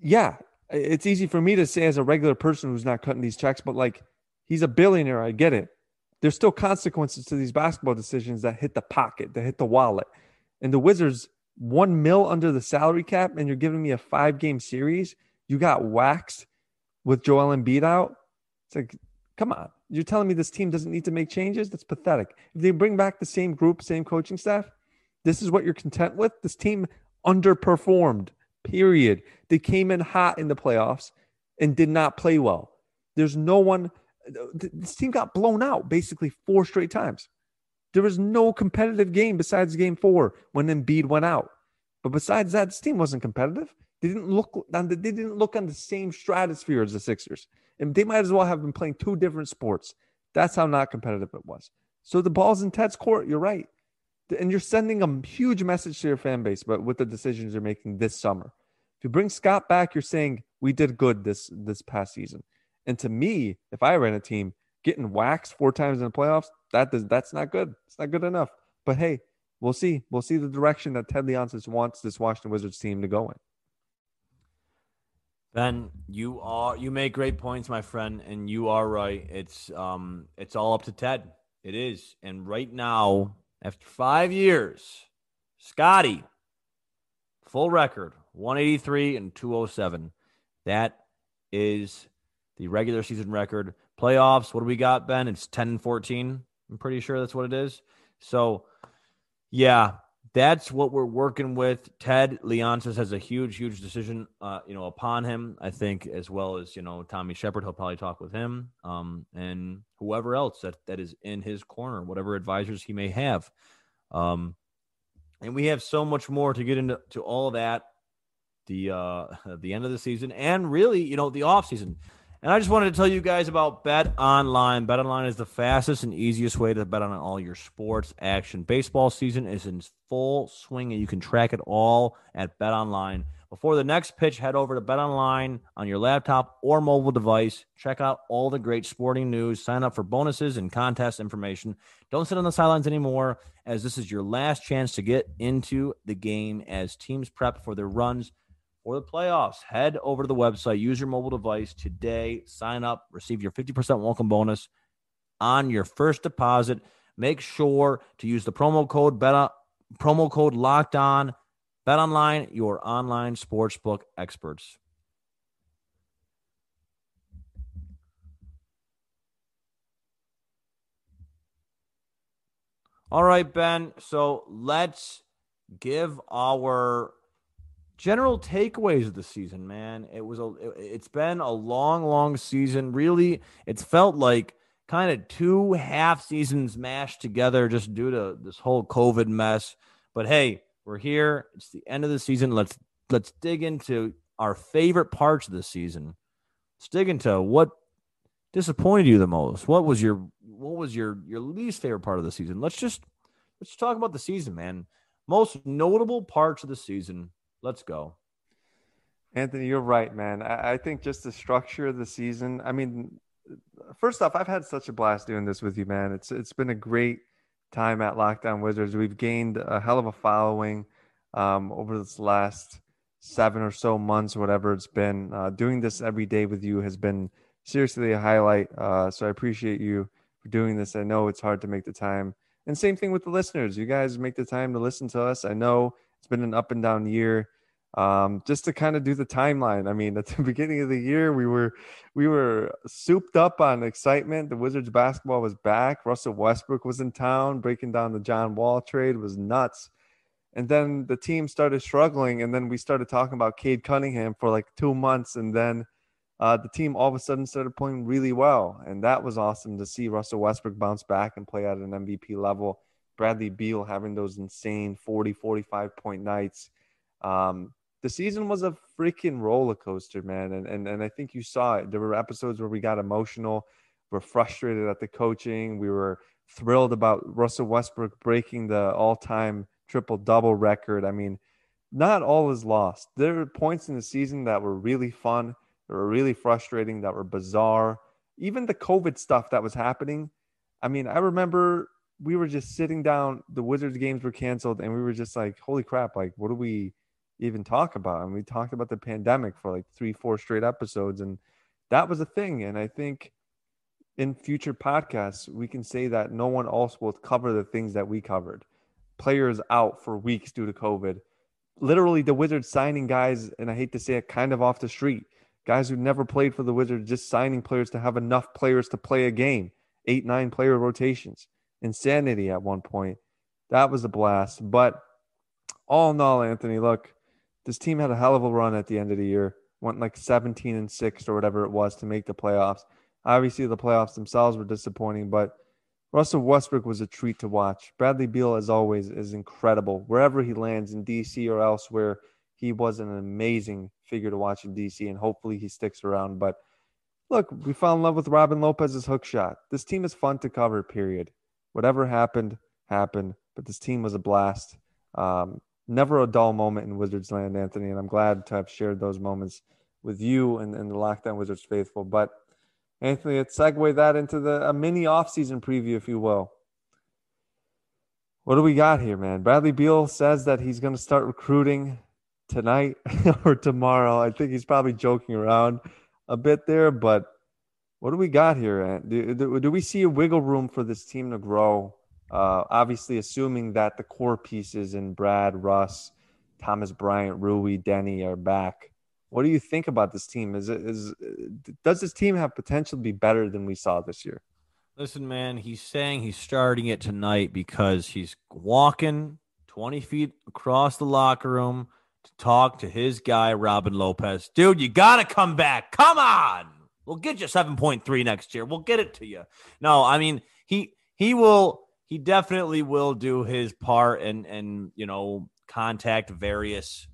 yeah, it's easy for me to say as a regular person who's not cutting these checks, but like he's a billionaire. I get it. There's still consequences to these basketball decisions that hit the pocket, that hit the wallet. And the Wizards, one mil under the salary cap, and you're giving me a five game series. You got waxed with Joel Embiid out. It's like, come on. You're telling me this team doesn't need to make changes? That's pathetic. If they bring back the same group, same coaching staff, this is what you're content with. This team underperformed, period. They came in hot in the playoffs and did not play well. There's no one, this team got blown out basically four straight times. There was no competitive game besides game four when Embiid went out. But besides that, this team wasn't competitive. They didn't look on the, they didn't look on the same stratosphere as the Sixers. And they might as well have been playing two different sports. That's how not competitive it was. So the ball's in Ted's court. You're right and you're sending a huge message to your fan base but with the decisions you're making this summer if you bring scott back you're saying we did good this this past season and to me if i ran a team getting waxed four times in the playoffs that does that's not good it's not good enough but hey we'll see we'll see the direction that ted leonsis wants this washington wizards team to go in Ben, you are you make great points, my friend, and you are right. It's um it's all up to Ted. It is. And right now, after five years, Scotty, full record, 183 and 207. That is the regular season record. Playoffs, what do we got, Ben? It's 10 and 14. I'm pretty sure that's what it is. So, yeah, that's what we're working with. Ted Leonsis has a huge, huge decision, uh, you know, upon him. I think, as well as you know, Tommy Sheppard. He'll probably talk with him, um, and whoever else that that is in his corner, whatever advisors he may have. Um, and we have so much more to get into to all that. The uh, the end of the season, and really, you know, the off season. And I just wanted to tell you guys about Bet Online. Bet Online is the fastest and easiest way to bet on all your sports action. Baseball season is in full swing, and you can track it all at Bet Online. Before the next pitch, head over to Bet Online on your laptop or mobile device. Check out all the great sporting news. Sign up for bonuses and contest information. Don't sit on the sidelines anymore, as this is your last chance to get into the game as teams prep for their runs the playoffs. Head over to the website, use your mobile device today, sign up, receive your 50% welcome bonus on your first deposit. Make sure to use the promo code BETA, promo code locked on. Bet online, your online sportsbook experts. All right, Ben. So let's give our general takeaways of the season, man. It was a it's been a long, long season. Really, it's felt like kind of two half seasons mashed together just due to this whole COVID mess. But hey, we're here. It's the end of the season. Let's let's dig into our favorite parts of the season. Let's dig into what disappointed you the most. What was your what was your your least favorite part of the season? Let's just let's talk about the season, man. most notable parts of the season. Let's go. Anthony, you're right, man. I, I think just the structure of the season. I mean, first off, I've had such a blast doing this with you, man. It's it's been a great time at Locked On Wizards. We've gained a hell of a following um, over this last seven or so months, whatever it's been. Uh, doing this every day with you has been seriously a highlight. Uh, so I appreciate you for doing this. I know it's hard to make the time. And same thing with the listeners. You guys make the time to listen to us. I know it's been an up and down year um, just to kind of do the timeline. I mean, at the beginning of the year, we were we were souped up on excitement. The Wizards basketball was back. Russell Westbrook was in town, breaking down the John Wall trade was nuts. And then the team started struggling, and then we started talking about Cade Cunningham for like two months, and then uh, the team all of a sudden started playing really well, and that was awesome to see Russell Westbrook bounce back and play at an MVP level. Bradley Beal having those insane 40, 45 point nights. Um, the season was a freaking roller coaster, man. And, and and I think you saw it. There were episodes where we got emotional, we're frustrated at the coaching, we were thrilled about Russell Westbrook breaking the all-time triple double record. I mean, not all is lost. There were points in the season that were really fun, that were really frustrating, that were bizarre. Even the COVID stuff that was happening. I mean, I remember we were just sitting down, the Wizards games were canceled, and we were just like, holy crap, like, what do we even talk about. And we talked about the pandemic for like three, four straight episodes. And that was a thing. And I think in future podcasts, we can say that no one else will cover the things that we covered. Players out for weeks due to COVID. Literally, the Wizards signing guys, and I hate to say it, kind of off the street. Guys who never played for the Wizards, just signing players to have enough players to play a game. Eight, nine player rotations. Insanity at one point. That was a blast. But all in all, Anthony, look, this team had a hell of a run at the end of the year. Went like 17 and 6 or whatever it was to make the playoffs. Obviously, the playoffs themselves were disappointing, but Russell Westbrook was a treat to watch. Bradley Beal, as always, is incredible. Wherever he lands in DC or elsewhere, he was an amazing figure to watch in DC, and hopefully he sticks around. But look, we fell in love with Robin Lopez's hook shot. This team is fun to cover, period. Whatever happened, happened. But this team was a blast. Um, never a dull moment in Wizards land, Anthony, and I'm glad to have shared those moments with you and, and the Locked On Wizards faithful. But Anthony, let's segue that into the a mini offseason preview, if you will. What do we got here, man? Bradley Beal says that he's going to start recruiting tonight or tomorrow. I think he's probably joking around a bit there, but what do we got here? Do, do, do we see a wiggle room for this team to grow uh, obviously, assuming that the core pieces in Brad, Russ, Thomas Bryant, Rui, Deni are back. What do you think about this team? Is it is does this team have potential to be better than we saw this year? Listen, man, he's saying he's starting it tonight because he's walking 20 feet across the locker room to talk to his guy, Robin Lopez. Dude, you got to come back. Come on. We'll get you 7.3 next year. We'll get it to you. No, I mean, he he will he definitely will do his part and and you know contact various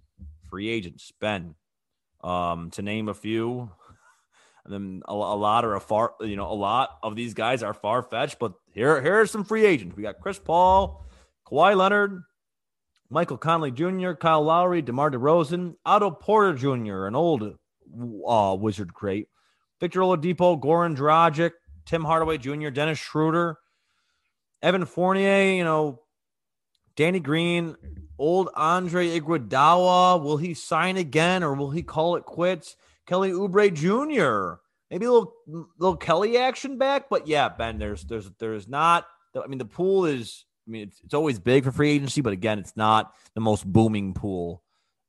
free agents. Ben, um, to name a few, and then a, a, lot are a far you know a lot of these guys are far fetched. But here here are some free agents. We got Chris Paul, Kawhi Leonard. Michael Conley Jr., Kyle Lowry, DeMar DeRozan, Otto Porter Jr., an old uh, Wizard great, Victor Oladipo, Goran Dragic, Tim Hardaway Jr., Dennis Schroeder, Evan Fournier, you know, Danny Green, old Andre Iguodala. Will he sign again or will he call it quits? Kelly Oubre Jr. Maybe a little little Kelly action back, but yeah, Ben, there's there's there's not. I mean, the pool is. I mean, it's, it's always big for free agency, but again, it's not the most booming pool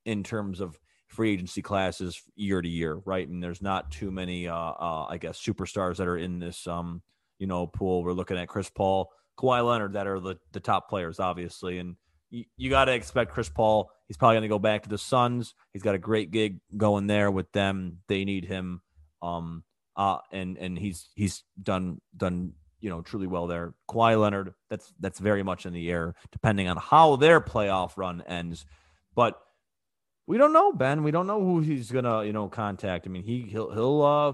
in terms of free agency classes year to year, right? And there's not too many, uh, uh, I guess, superstars that are in this, um, you know, pool. We're looking at Chris Paul, Kawhi Leonard that are the, the top players, obviously. And you, you got to expect Chris Paul. He's probably going to go back to the Suns. He's got a great gig going there with them. They need him. Um, uh, and and he's he's done done you know truly well there. Kawhi Leonard, that's that's very much in the air, depending on how their playoff run ends. But we don't know, Ben. We don't know who he's gonna you know contact. I mean, he he'll he'll uh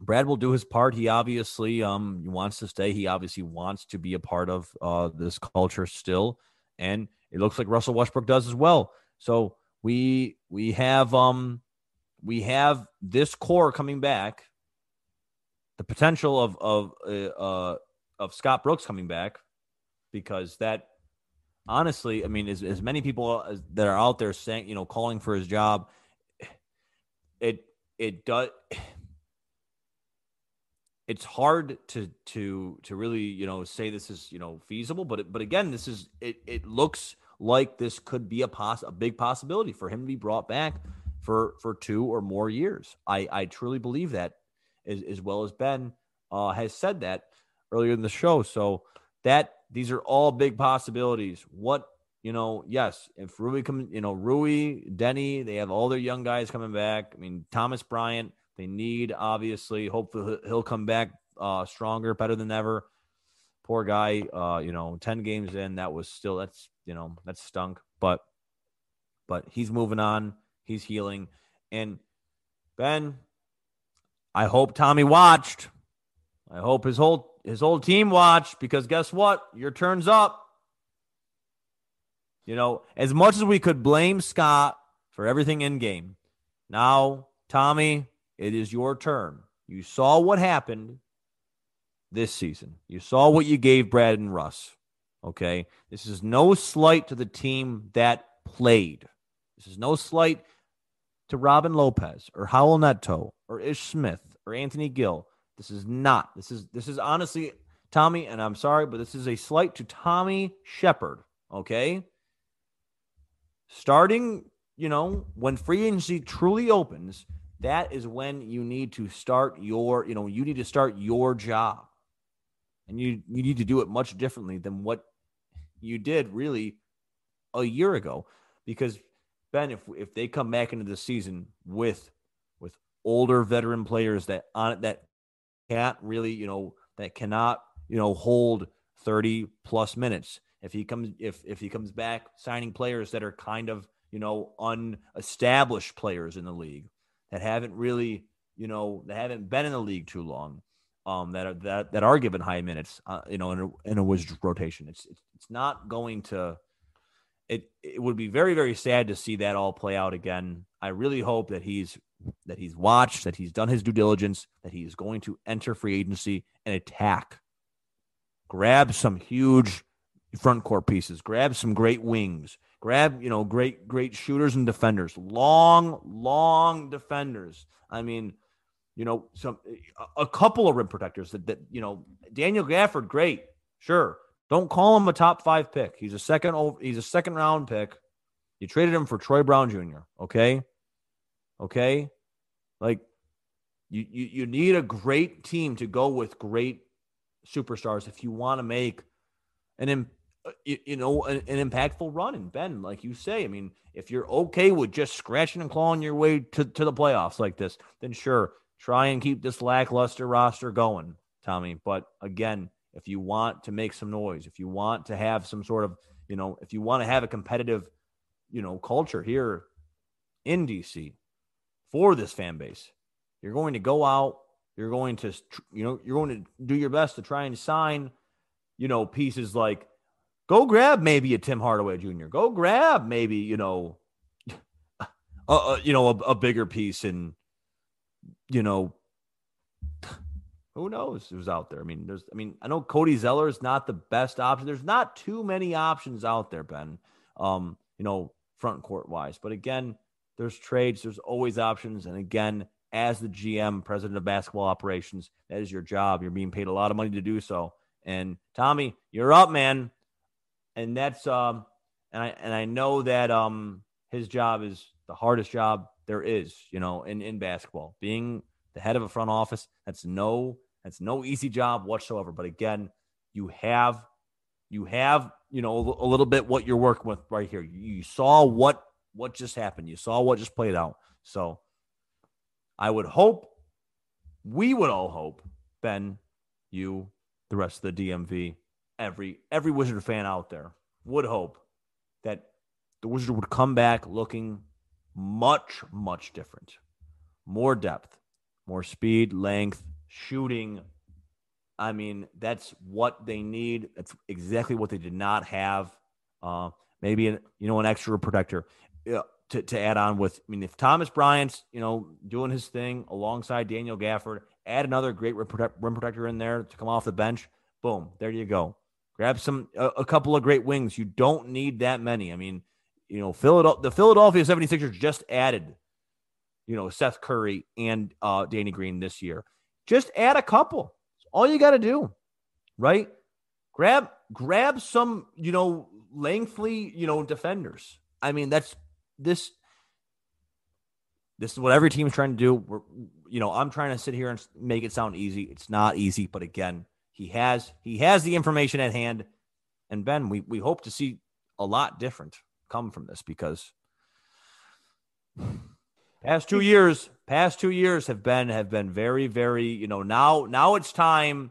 Brad will do his part. He obviously um wants to stay. He obviously wants to be a part of uh this culture still. And it looks like Russell Westbrook does as well. So we we have um we have this core coming back. The potential of of uh, uh of Scott Brooks coming back because that honestly, I mean, as, as many people as, that are out there saying, you know, calling for his job, it it does. It's hard to to to really you know say this is you know feasible, but it, but again, this is it. It looks like this could be a poss a big possibility for him to be brought back for for two or more years. I I truly believe that, as, as well as Ben uh, has said that earlier in the show. So that these are all big possibilities. What you know, yes, if Rui comes, you know, Rui, Deni, they have all their young guys coming back. I mean, Thomas Bryant, they need obviously. Hopefully, he'll come back uh, stronger, better than ever. Poor guy, uh, you know, ten games in, that was still that's you know that's stunk, but but he's moving on, he's healing, and Ben, I hope Tommy watched. I hope his whole his whole team watched because guess what? Your turn's up. You know, as much as we could blame Scott for everything in game, now, Tommy, it is your turn. You saw what happened this season. You saw what you gave Brad and Russ. Okay. This is no slight to the team that played. This is no slight to Robin Lopez or Raul Neto or Ish Smith or Anthony Gill. This is not. This is this is honestly Tommy, and I'm sorry, but this is a slight to Tommy Sheppard. Okay. Starting, you know, when free agency truly opens, that is when you need to start your, you know, you need to start your job. And you you need to do it much differently than what you did really a year ago. Because Ben, if if they come back into the season with with older veteran players that on that can't really, you know, that cannot, you know, hold 30 plus minutes. If he comes if if he comes back signing players that are kind of, you know, unestablished players in the league that haven't really, you know, that haven't been in the league too long, um, that are that that are given high minutes, uh, you know, in a, in a Wizards rotation. It's, it's it's not going to. It it would be very very sad to see that all play out again. I really hope that he's that he's watched, that he's done his due diligence, that he is going to enter free agency and attack. Grab some huge front court pieces, grab some great wings, grab, you know, great, great shooters and defenders, long, long defenders. I mean, you know, some a couple of rim protectors that, that you know, Daniel Gafford, great, sure. Don't call him a top five pick. He's a second he's a second round pick. You traded him for Troy Brown Jr. Okay. Okay. Like you, you, you need a great team to go with great superstars if you want to make an, uh, you, you know, an, an, impactful run. And Ben, like you say, I mean, if you're okay with just scratching and clawing your way to, to the playoffs like this, then sure, try and keep this lackluster roster going, Tommy. But again, if you want to make some noise, if you want to have some sort of, you know, if you want to have a competitive, you know, culture here in DC, for this fan base. You're going to go out, you're going to you know, you're going to do your best to try and sign, you know, pieces like go grab maybe a Tim Hardaway Jr. Go grab maybe, you know, a, a you know, a, a bigger piece and you know, who knows who's out there? I mean, there's, I mean, I know Cody Zeller is not the best option. There's not too many options out there, Ben. Um, you know, front court wise, but again, there's trades, there's always options. And again, as the GM, president of basketball operations, that is your job. You're being paid a lot of money to do so. And Tommy, you're up, man. And that's um and I and I know that um his job is the hardest job there is, you know, in, in basketball. Being the head of a front office, that's no that's no easy job whatsoever. But again, you have you have, you know, a little bit what you're working with right here. You saw what what just happened. You saw what just played out. So I would hope, we would all hope, Ben, you, the rest of the DMV, every every Wizard fan out there would hope that the Wizard would come back looking much, much different. More depth, more speed, length, shooting. I mean, that's what they need. That's exactly what they did not have. Uh, maybe an you know an extra protector to to add on with. I mean, if Thomas Bryant's you know doing his thing alongside Daniel Gafford, add another great rim, protect, rim protector in there to come off the bench. Boom, there you go. Grab some a, a couple of great wings. You don't need that many. I mean, you know, Philadelphia, the Philadelphia 76ers just added, you know, Seth Curry and uh, Danny Green this year. Just add a couple. All you got to do, right? Grab grab some, you know, lengthy, you know, defenders. I mean, that's this. This is what every team's trying to do. We're, you know, I'm trying to sit here and make it sound easy. It's not easy, but again, he has he has the information at hand. And Ben, we we hope to see a lot different come from this because past two years, past two years have been have been very, very, you know, now now it's time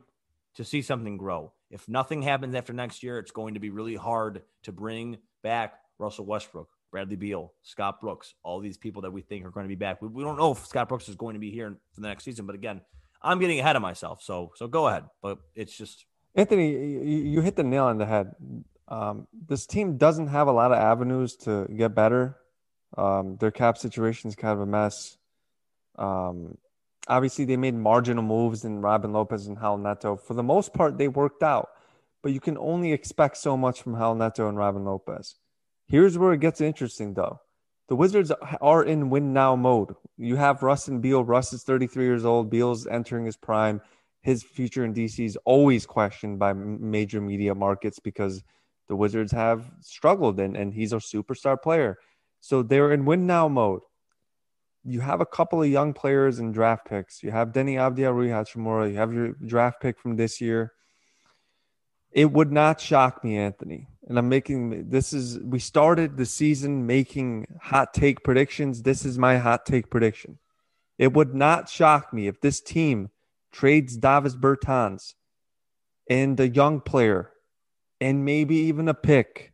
to see something grow. If nothing happens after next year, it's going to be really hard to bring back Russell Westbrook, Bradley Beal, Scott Brooks, all these people that we think are going to be back. We, we don't know if Scott Brooks is going to be here for the next season, but again, I'm getting ahead of myself. So so go ahead, but it's just Anthony, you, hit the nail on the head. Um, this team doesn't have a lot of avenues to get better. Um, their cap situation is kind of a mess. Um, obviously, they made marginal moves in Robin Lopez and Raul Neto. For the most part, they worked out, but you can only expect so much from Raul Neto and Robin Lopez. Here's where it gets interesting, though. The Wizards are in win now mode. You have Russ and Beal. Russ is 33 years old. Beal's entering his prime. His future in DC is always questioned by major media markets because the Wizards have struggled and, and he's a superstar player. So they're in win now mode. You have a couple of young players and draft picks. You have Avdija Rui Hachimura. You have your draft pick from this year. It would not shock me, Anthony. And I'm making this is we started the season making hot take predictions. This is my hot take prediction. It would not shock me if this team trades Davis Bertans and a young player and maybe even a pick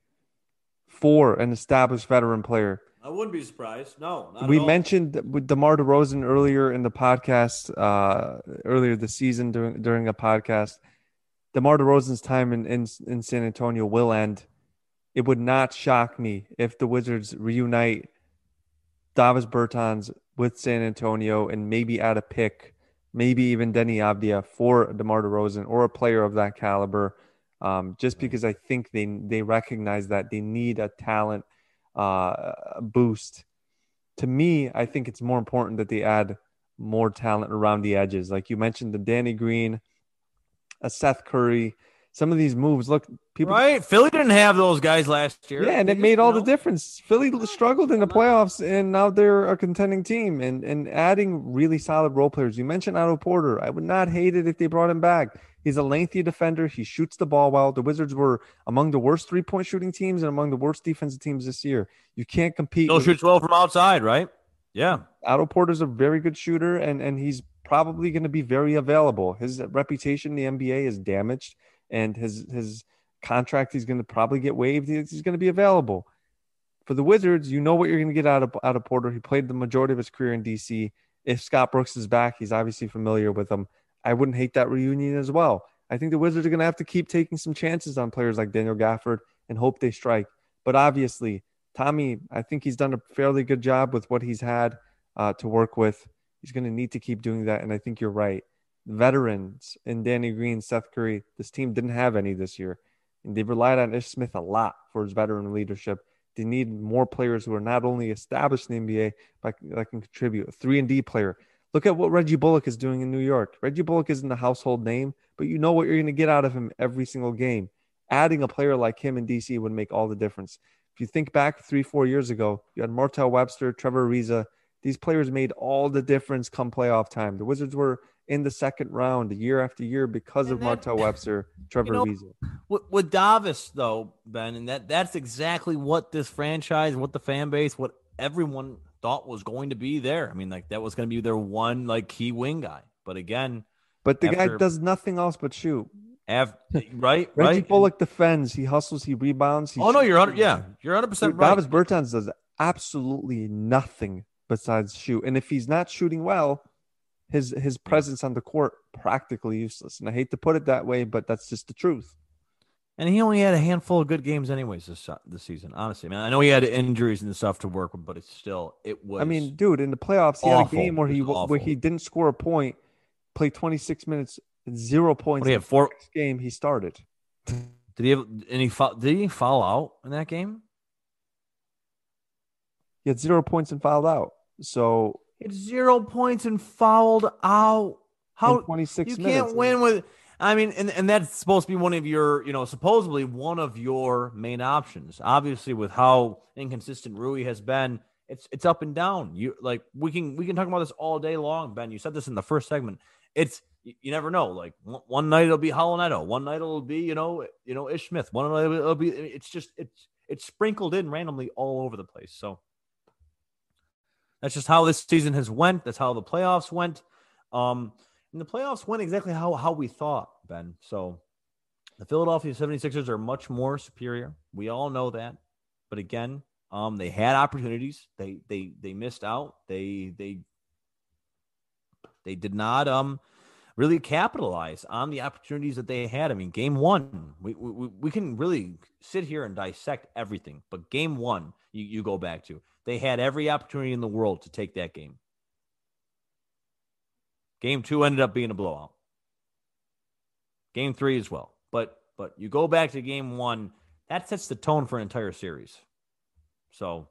for an established veteran player. I wouldn't be surprised. No, we mentioned with DeMar DeRozan earlier in the podcast, uh, earlier this season during during a podcast DeMar DeRozan's time in, in, in San Antonio will end. It would not shock me if the Wizards reunite Davis Bertans with San Antonio and maybe add a pick, maybe even Deni Avdija for DeMar DeRozan or a player of that caliber. Um, just because I think they they recognize that they need a talent uh, boost. To me, I think it's more important that they add more talent around the edges. Like you mentioned, the Danny Green, a Seth Curry. Some of these moves look people right. Philly didn't have those guys last year. Yeah, and it made all know. the difference. Philly struggled in the playoffs, and now they're a contending team. And and adding really solid role players. You mentioned Otto Porter. I would not hate it if they brought him back. He's a lengthy defender. He shoots the ball well. The Wizards were among the worst three point shooting teams and among the worst defensive teams this year. You can't compete. Still with, shoots well from outside, right? Yeah. Otto Porter's a very good shooter, and and he's probably going to be very available. His reputation in the NBA is damaged, and his his contract he's going to probably get waived. He's going to be available. For the Wizards, you know what you're going to get out of out of Porter. He played the majority of his career in DC. If Scott Brooks is back, he's obviously familiar with him. I wouldn't hate that reunion as well. I think the Wizards are going to have to keep taking some chances on players like Daniel Gafford and hope they strike. But obviously, Tommy, I think he's done a fairly good job with what he's had uh, to work with. He's going to need to keep doing that. And I think you're right. Veterans and Danny Green, Seth Curry, this team didn't have any this year. And they've relied on Ish Smith a lot for his veteran leadership. They need more players who are not only established in the NBA, but that can contribute. A three and D player. Look at what Reggie Bullock is doing in New York. Reggie Bullock isn't a household name, but you know what you're going to get out of him every single game. Adding a player like him in DC would make all the difference. If you think back three, four years ago, you had Martell Webster, Trevor Ariza, these players made all the difference come playoff time. The Wizards were in the second round year after year because and of Martell Webster, Trevor you know, With, with Davis, though, Ben, and that that's exactly what this franchise, what the fan base, what everyone thought was going to be there. I mean, like that was going to be their one like key wing guy. But again, but the after, guy does nothing else but shoot. After, right, Reggie right. Bullock defends. He hustles. He rebounds. He oh no, you're hundred. Yeah, you're hundred percent right. Davis Bertans does absolutely nothing besides shoot. And if he's not shooting well, his his presence on the court practically useless. And I hate to put it that way, but that's just the truth. And he only had a handful of good games, anyways, this uh, this season. Honestly, man, I know he had injuries and stuff to work with, but it's still it was. I mean, dude, in the playoffs, he had a game where he was where he didn't score a point, played 26 minutes, zero points. He in had four- game he started. did he have any? Did he foul out in that game? He had zero points and fouled out. So He had zero points and fouled out. How in 26 you minutes, can't win with I mean, and, and that's supposed to be one of your, you know, supposedly one of your main options. Obviously, with how inconsistent Rui has been, it's it's up and down. You like we can we can talk about this all day long, Ben. You said this in the first segment. It's you, never know. Like one, night it'll be Hollow one night it'll be you know you know Ish Smith, one night it'll be it's just it's it's sprinkled in randomly all over the place. So that's just how this season has went. That's how the playoffs went. Um, and the playoffs went exactly how, how we thought, Ben. So the Philadelphia 76ers are much more superior. We all know that. But again, um, they had opportunities. They they they missed out. They they they did not um really capitalize on the opportunities that they had. I mean, game one, we we, we can really sit here and dissect everything. But game one, you, you go back to. They had every opportunity in the world to take that game. Game two ended up being a blowout. Game three as well. But but you go back to game one, that sets the tone for an entire series. So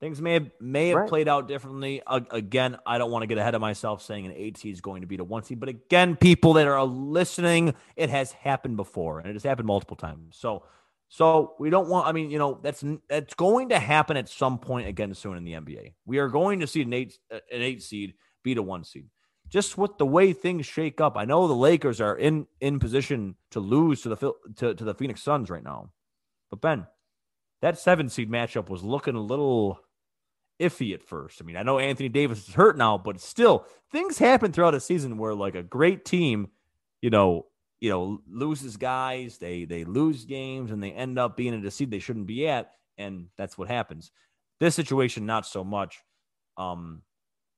things may have may have Right. played out differently. A- again, I don't want to get ahead of myself saying an eight seed is going to beat a one seed. But again, people that are listening, it has happened before, and it has happened multiple times. So so we don't want. I mean, you know, that's that's going to happen at some point again soon in the NBA. We are going to see an eight an eight seed beat a one seed. Just with the way things shake up, I know the Lakers are in in position to lose to the to, to the Phoenix Suns right now. But Ben, that seven seed matchup was looking a little iffy at first. I mean, I know Anthony Davis is hurt now, but still, things happen throughout a season where like a great team, you know, you know, loses guys, they they lose games, and they end up being at a seed they shouldn't be at, and that's what happens. This situation, not so much. Um,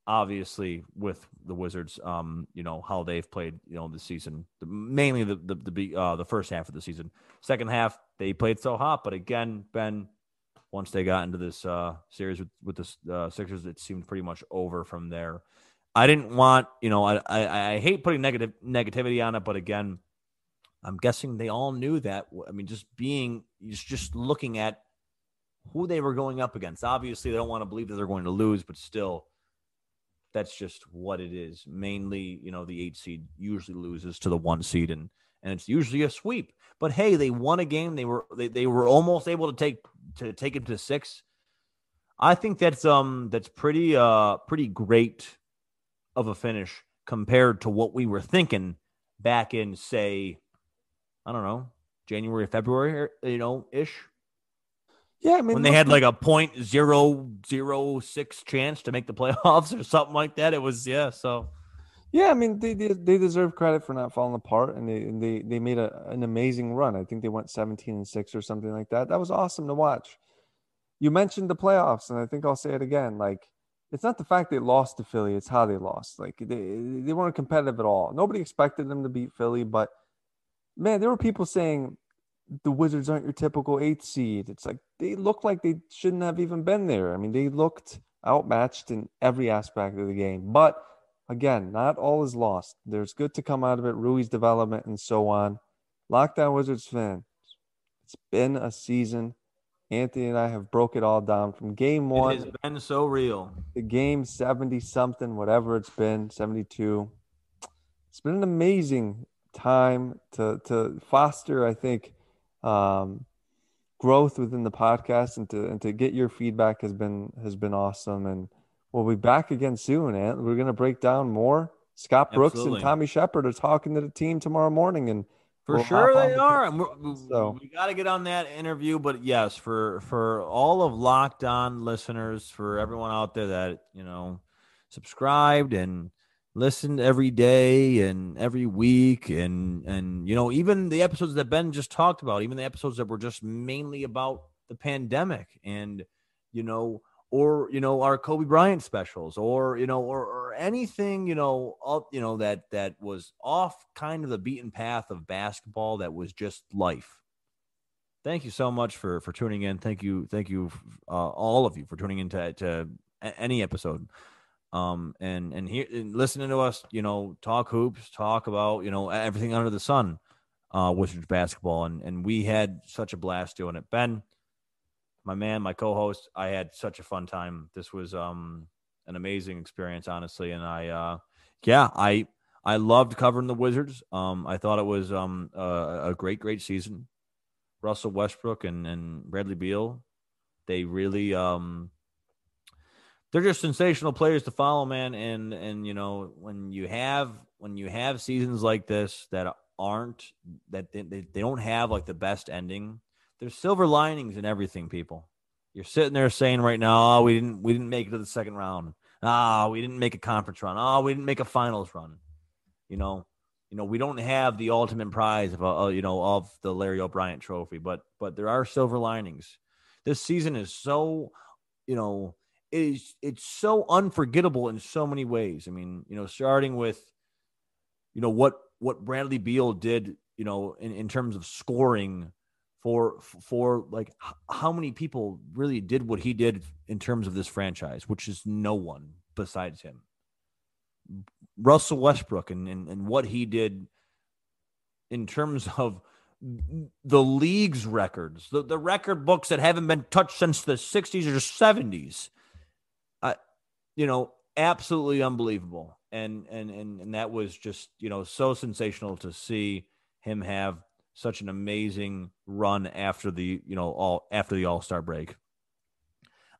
obviously, with the Wizards, um, you know how they've played, you know, this season, mainly the the the, uh, the first half of the season. Second half, they played so hot, but again, Ben, once they got into this uh, series with with the uh, Sixers, it seemed pretty much over from there. I didn't want, you know, I I, I hate putting negative negativity on it, but again, I'm guessing they all knew that. I mean, just being just looking at who they were going up against. Obviously, they don't want to believe that they're going to lose, but still, that's just what it is. Mainly, you know, the eight seed usually loses to the one seed, and and it's usually a sweep. But hey, they won a game. They were they, they were almost able to take to take it to six. I think that's um that's pretty uh pretty great of a finish compared to what we were thinking back in say I don't know January February you know ish Yeah, I mean, when they had like a point zero zero six chance to make the playoffs or something like that. It was yeah. So Yeah, I mean they they, they deserve credit for not falling apart, and they and they they made a, an amazing run. I think they went seventeen and six or something like that. That was awesome to watch. You mentioned the playoffs, and I think I'll say it again. Like it's not the fact they lost to Philly; it's how they lost. Like they they weren't competitive at all. Nobody expected them to beat Philly, but man, there were people saying the Wizards aren't your typical eighth seed. It's like they look like they shouldn't have even been there. I mean, they looked outmatched in every aspect of the game, but again, not all is lost. There's good to come out of it, Rui's development and so on. Locked On Wizards fans, it's been a season. Anthony and I have broke it all down from game one. It has been so real. The game 70 something, whatever it's been, 72. It's been an amazing time to to foster, I think, um, growth within the podcast and to and to get your feedback has been has been awesome. And we'll be back again soon, and we're gonna break down more. Scott Brooks Absolutely. and Tommy Sheppard are talking to the team tomorrow morning, and For we'll sure they the- are. And So- we got to get on that interview. But yes, for for all of Locked On listeners, for everyone out there that you know subscribed and listened every day and every week, and and you know even the episodes that Ben just talked about, even the episodes that were just mainly about the pandemic and you know or you know our Kobe Bryant specials or you know or, or anything you know up you know that that was off kind of the beaten path of basketball that was just life. Thank you so much for for tuning in. Thank you, thank you, uh, all of you for tuning into to any episode. Um, and and here and listening to us, you know, talk hoops, talk about you know everything under the sun, uh, Wizards basketball, and and we had such a blast doing it. Ben, my man, my co-host. I had such a fun time. This was um an amazing experience, honestly, and I uh yeah, I I loved covering the Wizards. Um, I thought it was um a, a great great season. Russell Westbrook and and Bradley Beal, they really um they're just sensational players to follow, man. And and you know when you have when you have seasons like this that aren't that they, they don't have like the best ending there's silver linings in everything, people. You're sitting there saying right now, oh, we didn't we didn't make it to the second round. Ah, oh, we didn't make a conference run. Oh, we didn't make a finals run. You know, you know, we don't have the ultimate prize of uh, you know of the Larry O'Brien Trophy, but but there are silver linings. This season is so, you know, it is it's so unforgettable in so many ways. I mean, you know, starting with, you know, what what Bradley Beal did, you know, in, in terms of scoring for for like how many people really did what he did in terms of this franchise, which is no one besides him. Russell Westbrook and, and, and what he did in terms of the league's records, the, the record books that haven't been touched since the 60s or 70s. You know, absolutely unbelievable. And, and and and that was just, you know, so sensational to see him have such an amazing run after the you know all after the All Star break.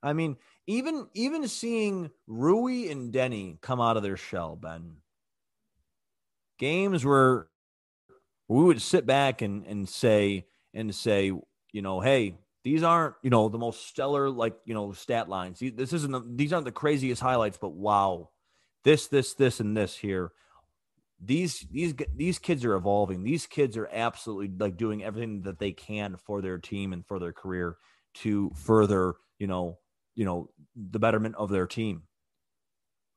I mean, even even seeing Rui and Deni come out of their shell, Ben. Games where we would sit back and and say and say, you know, hey, these aren't you know the most stellar like you know stat lines. This isn't the, these aren't the craziest highlights, but wow, this this this and this here these these these kids are evolving. These kids are absolutely like doing everything that they can for their team and for their career to further, you know, you know, the betterment of their team,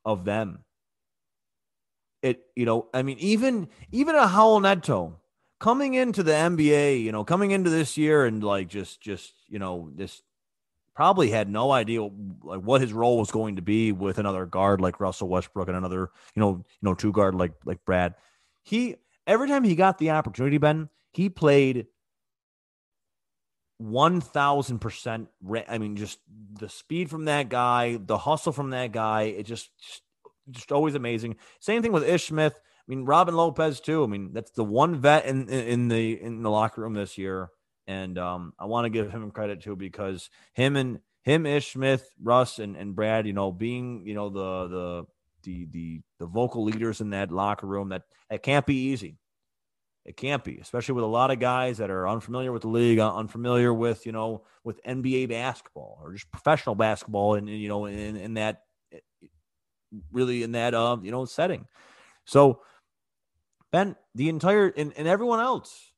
of them. It, you know, I mean, even even a Raul Neto coming into the NBA, you know, coming into this year and like just just you know this probably had no idea like what his role was going to be with another guard like Russell Westbrook and another, you know, you know, two guard like like Brad. He every time he got the opportunity, Ben, he played one thousand percent. I mean, just the speed from that guy, the hustle from that guy. It just, just, just always amazing. Same thing with Ish Smith. I mean, Robin Lopez too. I mean, that's the one vet in in the in the locker room this year and um, I want to give him credit too because him and him, Ish Smith, Russ, and, and Brad, you know, being you know the the the the the vocal leaders in that locker room that it can't be easy. It can't be, especially with a lot of guys that are unfamiliar with the league, unfamiliar with you know with NBA basketball or just professional basketball, and you know in in that really in that uh you know setting. So Ben, the entire and, and everyone else,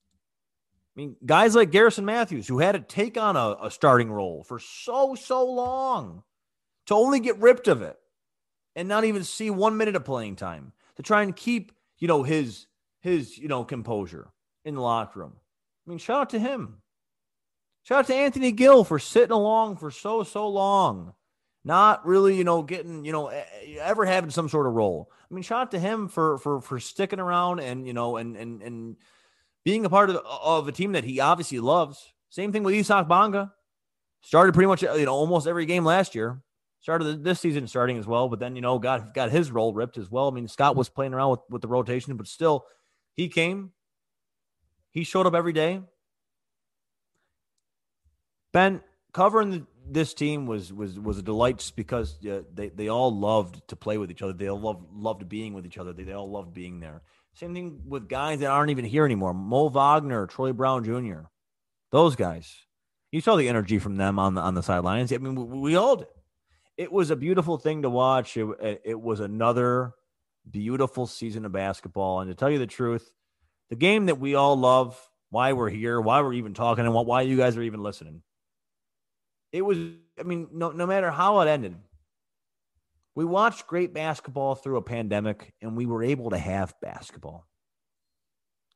I mean, guys like Garrison Matthews, who had to take on a, a starting role for so, so long to only get ripped of it and not even see one minute of playing time to try and keep, you know, his his, you know, composure in the locker room. I mean, shout out to him. Shout out to Anthony Gill for sitting along for so, so long, not really, you know, getting, you know, ever having some sort of role. I mean, shout out to him for for for sticking around and, you know, and and and being a part of, of a team that he obviously loves. Same thing with Isaac Bonga. Started pretty much you know almost every game last year. Started this season starting as well, but then you know got got his role ripped as well. I mean Scott was playing around with, with the rotation, but still he came. He showed up every day. Ben covering the, this team was was was a delight just because uh, they they all loved to play with each other. They all loved loved being with each other. They, they all loved being there. Same thing with guys that aren't even here anymore. Mo Wagner, Troy Brown Jr. Those guys. You saw the energy from them on the on the sidelines. I mean, we, we all did. It was a beautiful thing to watch. It, it was another beautiful season of basketball. And to tell you the truth, the game that we all love, why we're here, why we're even talking, and why you guys are even listening. It was I mean, no, no matter how it ended, we watched great basketball through a pandemic and we were able to have basketball.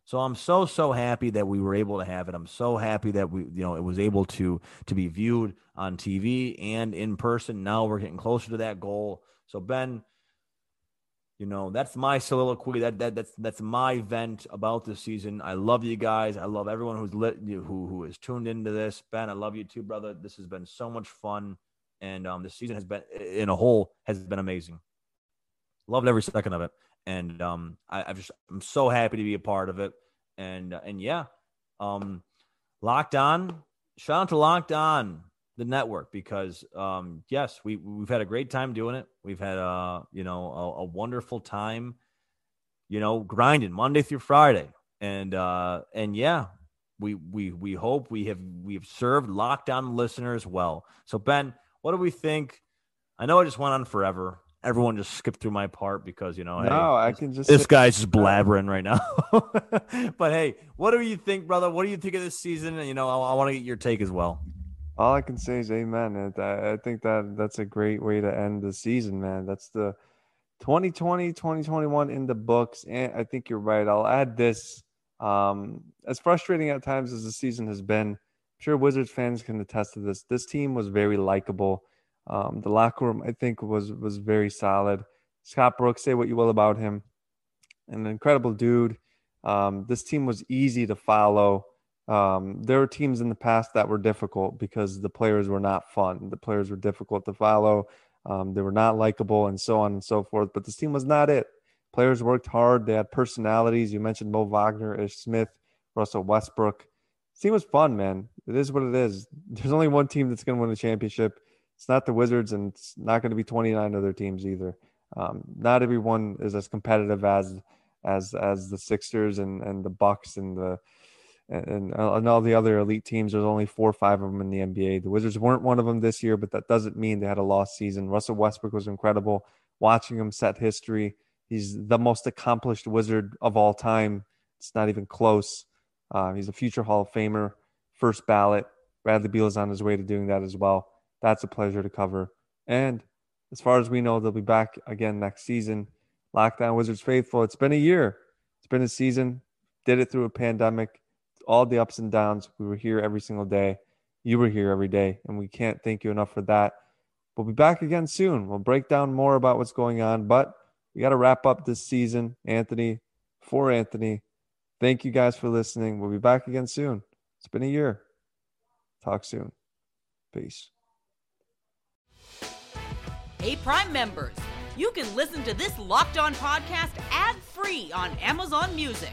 So I'm so so happy that we were able to have it. I'm so happy that we you know it was able to to be viewed on TV and in person. Now we're getting closer to that goal. So Ben, you know, that's my soliloquy. That that that's that's my vent about the season. I love you guys. I love everyone who's lit who who has tuned into this. Ben, I love you too, brother. This has been so much fun. And um, the season has been in a whole has been amazing. Loved every second of it and um, I, I've just I'm so happy to be a part of it. And uh, and yeah, um, locked on. Shout out to Locked On, the network, because um, yes, we we've had a great time doing it. We've had a you know a, a wonderful time, you know, grinding Monday through Friday, and uh, and yeah, we we we hope we have we've served Locked On listeners well. So Ben, what do we think? I know I just went on forever everyone just skipped through my part because you know no, hey, I can just this guy's just blabbering right now. but hey, what do you think, brother? What do you think of this season? You know, I, I want to get your take as well. All I can say is amen. I, I think that that's a great way to end the season, man. That's the 2020, 2021 in the books. And I think you're right. I'll add this. Um, as frustrating at times as the season has been, I'm sure Wizards fans can attest to this. This team was very likable um, the locker room, I think, was was very solid. Scott Brooks, say what you will about him, an incredible dude. Um, this team was easy to follow. Um, there were teams in the past that were difficult because the players were not fun. The players were difficult to follow. Um, they were not likable, and so on and so forth. But this team was not it. Players worked hard. They had personalities. You mentioned Mo Wagner, Ish Smith, Russell Westbrook. This team was fun, man. It is what it is. There's only one team that's going to win a championship it's not the Wizards, and it's not going to be 29 other teams either. Um, not everyone is as competitive as as as the Sixers and and the Bucks and the and, and all the other elite teams. There's only four or five of them in the NBA. The Wizards weren't one of them this year, but that doesn't mean they had a lost season. Russell Westbrook was incredible. Watching him set history, he's the most accomplished Wizard of all time. It's not even close. Uh, he's a future Hall of Famer, first ballot. Bradley Beal is on his way to doing that as well. That's a pleasure to cover. And as far as we know, they'll be back again next season. Locked On Wizards faithful. It's been a year. It's been a season. Did it through a pandemic. All the ups and downs. We were here every single day. You were here every day, and we can't thank you enough for that. We'll be back again soon. We'll break down more about what's going on, but we got to wrap up this season. Anthony, for Anthony, thank you guys for listening. We'll be back again soon. It's been a year. Talk soon. Peace. Hey, Prime members, you can listen to this locked on podcast ad free on Amazon Music.